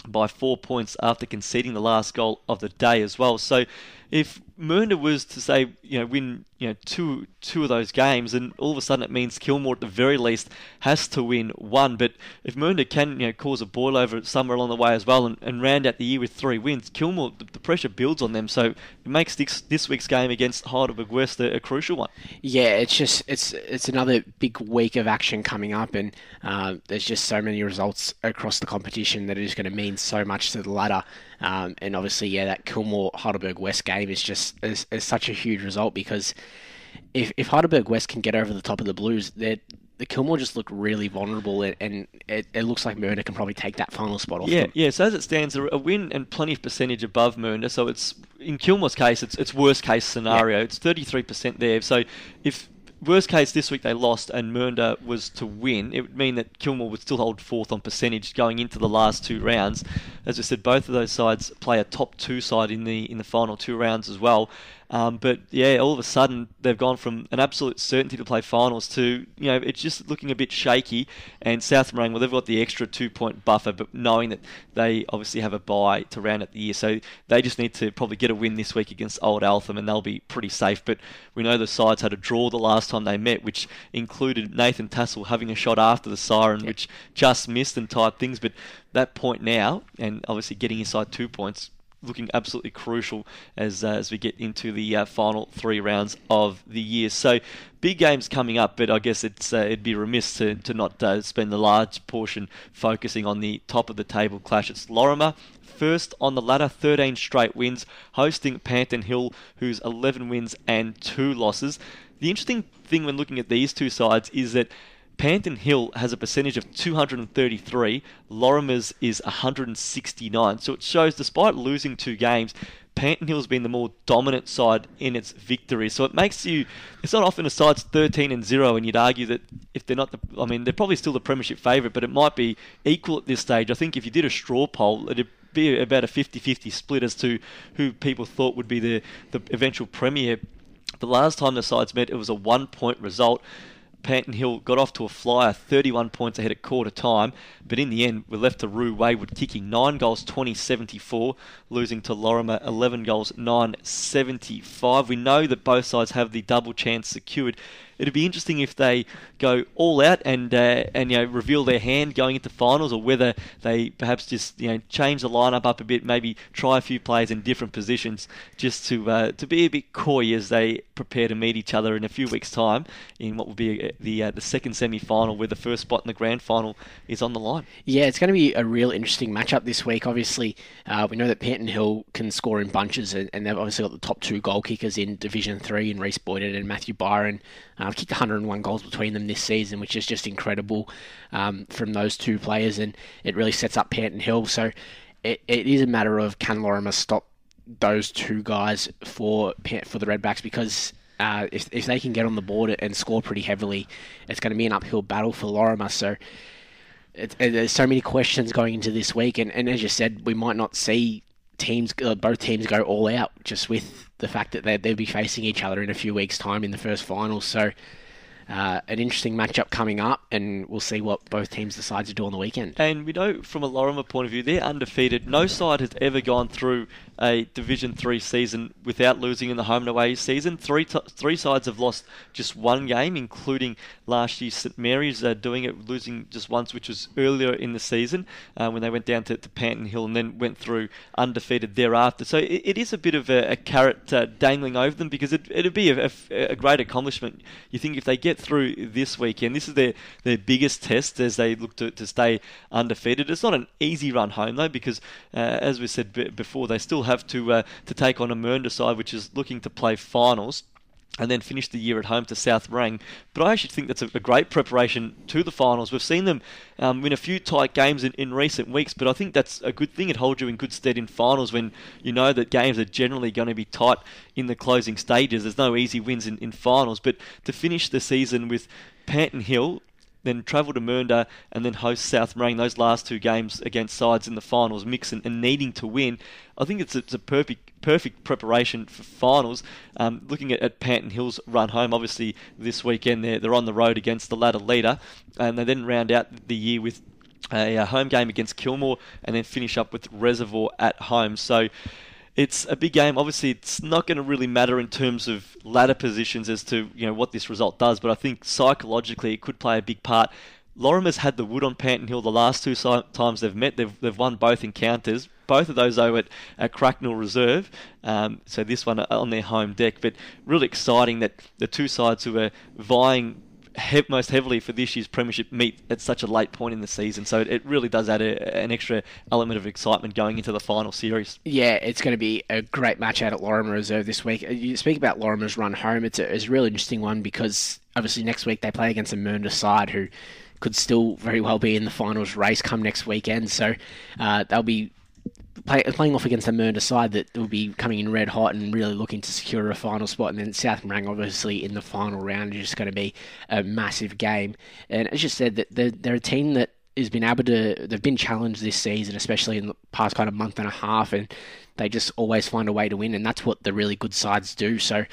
by four points after conceding the last goal of the day as well. So if Mernda was to say, you know, win, you know, two two of those games, and all of a sudden it means Kilmore at the very least has to win one. But if Mernda can, you know, cause a boil over somewhere along the way as well, and, and round out the year with three wins, Kilmore the, the pressure builds on them. So it makes this, this week's game against Heidelberg West a, a, crucial one. Yeah, it's just it's it's another big week of action coming up, and uh, there's just so many results across the competition that it is going to mean so much to the ladder. Um, and obviously, yeah, that Kilmore Heidelberg West game is just is, is such a huge result because if if Heidelberg West can get over the top of the Blues, they the Kilmore just look really vulnerable, and it, it looks like Mernda can probably take that final spot off yeah, them. Yeah, so as it stands, a win and plenty of percentage above Mernda. So it's in Kilmore's case, it's it's worst case scenario. Yeah. It's thirty three percent there. So if worst case this week they lost and Mernda was to win, it would mean that Kilmore would still hold fourth on percentage going into the last two rounds. As I said, both of those sides play a top two side in the in the final two rounds as well. Um, but yeah, all of a sudden they've gone from an absolute certainty to play finals to you know it's just looking a bit shaky. And South Morang, well, they've got the extra two point buffer, but knowing that they obviously have a bye to round out the year, so they just need to probably get a win this week against Old Eltham, and they'll be pretty safe. But we know the sides had a draw the last time they met, which included Nathan Tassel having a shot after the siren, yep. which just missed and tied things. But that point now, and obviously getting inside two points looking absolutely crucial as uh, as we get into the uh, final three rounds of the year. So big games coming up, but I guess it's uh, it'd be remiss to, to not uh, spend the large portion focusing on the top of the table clash. It's Laurimar. First on the ladder, 13 straight wins, hosting Panton Hill, who's 11 wins and 2 losses. The interesting thing when looking at these two sides is that Panton Hill has a percentage of 233. Laurimar's is 169. So it shows, despite losing two games, Panton Hill's been the more dominant side in its victories. So it makes you. It's not often a side's 13 and 0, and you'd argue that if they're not the. I mean, they're probably still the Premiership favourite, but it might be equal at this stage. I think if you did a straw poll, it'd be about a 50 50 split as to who people thought would be the, the eventual Premier. The last time the sides met, it was a one point result. Panton Hill got off to a flyer 31 points ahead at quarter time, but in the end, we're left to Rue Wayward kicking 9 goals 20 74, losing to Laurimar 11 goals 9 75. We know that both sides have the double chance secured. It'd be interesting if they go all out and uh, and you know reveal their hand going into finals, or whether they perhaps just you know change the lineup up a bit, maybe try a few players in different positions, just to uh, to be a bit coy as they prepare to meet each other in a few weeks' time in what will be uh, the uh, the second semi final, where the first spot in the grand final is on the line. Yeah, it's going to be a real interesting matchup this week. Obviously, uh, we know that Panton Hill can score in bunches, and, and, they've obviously got the top two goal kickers in Division Three, in Reese Boyden and Matthew Byron. Uh, kicked 101 goals between them this season, which is just incredible um, from those two players, and it really sets up Panton Hill. So it, it is a matter of can Laurimar stop those two guys for for the Redbacks because uh, if if they can get on the board and score pretty heavily, it's going to be an uphill battle for Laurimar. So it, it, there's so many questions going into this week, and, and as you said, we might not see teams, uh, both teams, go all out just with the fact that they, they'll be facing each other in a few weeks' time in the first final. So uh, an interesting matchup coming up, and we'll see what both teams decide to do on the weekend. And we know from a Laurimar point of view, they're undefeated. No side has ever gone through a Division Three season without losing in the home and away season. Three three sides have lost just one game, including last year St Mary's uh, doing it, losing just once, which was earlier in the season uh, when they went down to, to Panton Hill and then went through undefeated thereafter. So it, it is a bit of a, a carrot uh, dangling over them because it, it'd be a, a, a great accomplishment. You think if they get through this weekend, this is their, their biggest test as they look to, to stay undefeated. It's not an easy run home though because, uh, as we said b- before, they still have to uh, to take on a Mernda side which is looking to play finals and then finish the year at home to South Morang. But I actually think that's a, a great preparation to the finals. We've seen them um, win a few tight games in, in recent weeks, but I think that's a good thing. It holds you in good stead in finals when you know that games are generally going to be tight in the closing stages. There's no easy wins in, in finals, but to finish the season with Panton Hill then travel to Mernda and then host South Morang. Those last two games against sides in the finals, mix and, and needing to win. I think it's it's a perfect perfect preparation for finals. Um, looking at, at Panton Hill's run home, obviously this weekend they're they're on the road against the ladder leader, and they then round out the year with a, a home game against Kilmore, and then finish up with Reservoir at home. So it's a big game. Obviously, it's not going to really matter in terms of ladder positions as to you know what this result does, but I think psychologically it could play a big part. Laurimar's had the wood on Panton Hill the last two times they've met. They've, they've won both encounters. Both of those though at, at Cracknell Reserve. Um, so this one on their home deck. But really exciting that the two sides who are vying he- most heavily for this year's premiership meet at such a late point in the season. So it, it really does add a, an extra element of excitement going into the final series. Yeah, it's going to be a great match out at Lorimer Reserve this week. You speak about Laurimar's run home. It's a, it's a really interesting one because obviously next week they play against a Mernda side who could still very well be in the finals race come next weekend. So uh, they'll be play, playing off against a Mernda side that will be coming in red hot and really looking to secure a final spot. And then South Morang, obviously, in the final round is just going to be a massive game. And as you said, that they're, they're a team that has been able to, they've been challenged this season, especially in the past kind of month and a half, and they just always find a way to win. And that's what the really good sides do. So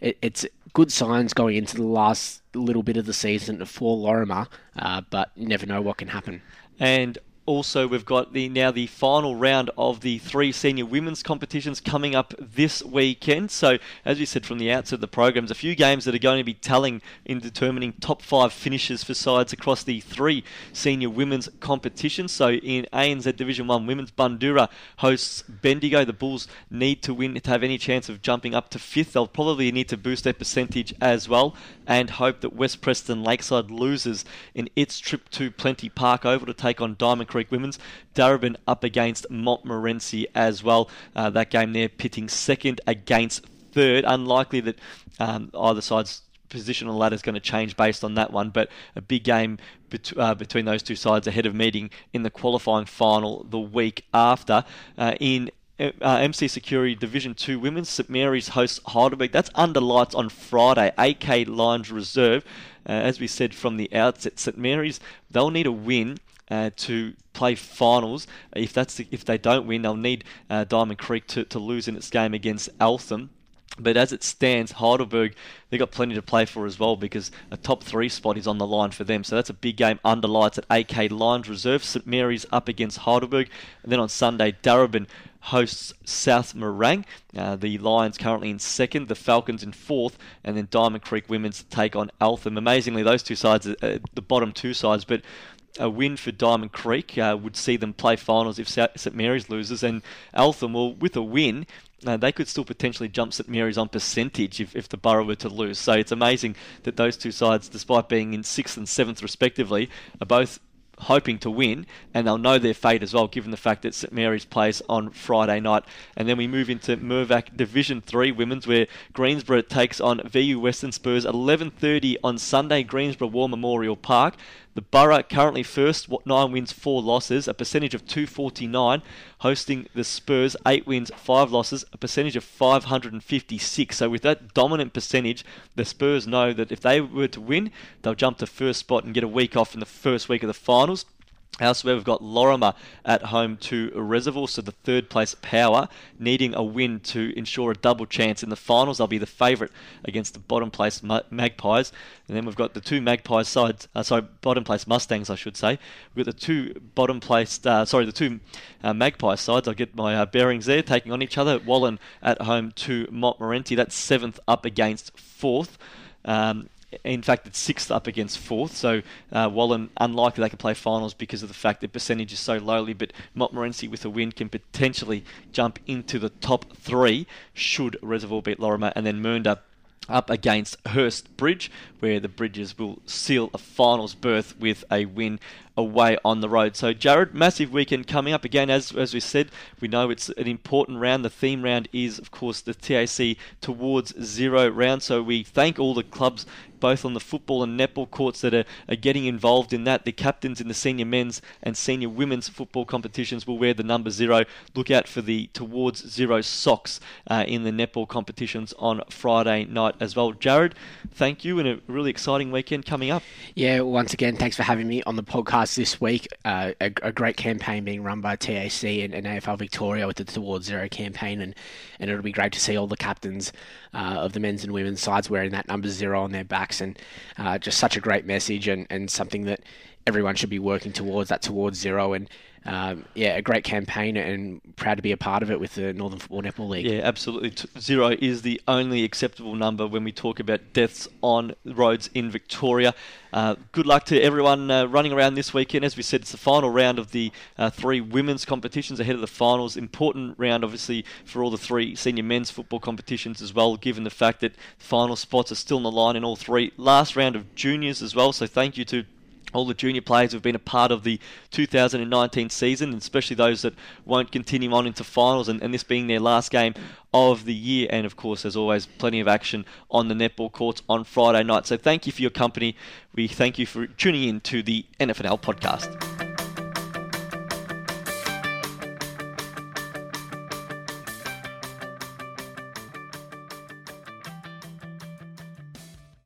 it, it's good signs going into the last little bit of the season for Laurimar, uh, but never know what can happen. And also we've got the now the final round of the three senior women's competitions coming up this weekend. So as we said from the outset of the programs, a few games that are going to be telling in determining top five finishes for sides across the three senior women's competitions. So in ANZ Division One women's, Bundoora hosts Bendigo. The Bulls need to win to have any chance of jumping up to fifth. They'll probably need to boost their percentage as well and hope that West Preston Lakeside loses in its trip to Plenty Park Oval to take on Diamond Creek Women's. Darebin up against Montmorency as well. Uh, that game there pitting second against third. Unlikely that um, either side's position on the ladder is going to change based on that one, but a big game bet- uh, between those two sides ahead of meeting in the qualifying final the week after. Uh, in uh, MC Security Division 2 Women's, St Mary's hosts Heidelberg. That's under lights on Friday, AK Lines Reserve. Uh, as we said from the outset, St Mary's, they'll need a win uh, to play finals. If that's the, if they don't win, they'll need uh, Diamond Creek to, to lose in its game against Eltham. But as it stands, Heidelberg, they've got plenty to play for as well because a top three spot is on the line for them. So that's a big game under lights at AK Lines Reserve. St Mary's up against Heidelberg. And then on Sunday, Darebin hosts South Morang. Uh, the Lions currently in second, the Falcons in fourth, and then Diamond Creek Women's take on Eltham. Amazingly, those two sides uh, the bottom two sides, but a win for Diamond Creek uh, would see them play finals if St Mary's loses, and Eltham, well, with a win, uh, they could still potentially jump St Mary's on percentage if, if the Borough were to lose. So it's amazing that those two sides, despite being in sixth and seventh respectively, are both hoping to win, and they'll know their fate as well, given the fact that St Mary's plays on Friday night. And then we move into Mirvac Division Three Women's, where Greensborough takes on VU Western Spurs 11:30 on Sunday, Greensborough War Memorial Park. The Borough currently first, nine wins, four losses, a percentage of 249. Hosting the Spurs, eight wins, five losses, a percentage of 556. So with that dominant percentage, the Spurs know that if they were to win, they'll jump to first spot and get a week off in the first week of the finals. Elsewhere, we've got Laurimar at home to Reservoir, so the third place power needing a win to ensure a double chance in the finals. They'll be the favourite against the bottom place Magpies. And then we've got the two Magpies sides, uh, sorry, bottom place Mustangs, I should say. We've got the two bottom place, uh, sorry, the two uh, Magpie sides. I'll get my uh, bearings there, taking on each other. Wallan at home to Montmorency. That's seventh up against fourth. Um, in fact, it's sixth up against fourth. So uh, unlikely they can play finals because of the fact that percentage is so lowly. But Montmorency with a win can potentially jump into the top three should Reservoir beat Laurimar, and then Mernda up against Hurstbridge, where the Bridges will seal a finals berth with a win away on the road. So, Jared, massive weekend coming up again. As as we said, we know it's an important round. The theme round is, of course, the TAC towards zero round. So we thank all the clubs both on the football and netball courts that are, are getting involved in that. The captains in the senior men's and senior women's football competitions will wear the number zero. Look out for the towards zero socks uh, in the netball competitions on Friday night as well. Jared, thank you, and a really exciting weekend coming up. Yeah, once again, thanks for having me on the podcast this week. Uh, a, a, great campaign being run by TAC and, and, AFL Victoria with the Towards Zero campaign, and, and it'll be great to see all the captains uh, of the men's and women's sides wearing that number zero on their backs, and uh, just such a great message and, and something that everyone should be working towards that towards zero and um, yeah, a great campaign and proud to be a part of it with the Northern Football Netball League. Yeah, absolutely. Zero is the only acceptable number when we talk about deaths on roads in Victoria. Uh, good luck to everyone uh, running around this weekend. As we said, it's the final round of the uh, three women's competitions ahead of the finals. Important round, obviously, for all the three senior men's football competitions as well, given the fact that final spots are still on the line in all three. Last round of juniors as well, so thank you to all the junior players who've been a part of the 2019 season, especially those that won't continue on into finals, and, and, this being their last game of the year. And of course, there's always, plenty of action on the netball courts on Friday night. So thank you for your company. We thank you for tuning in to the NFNL podcast.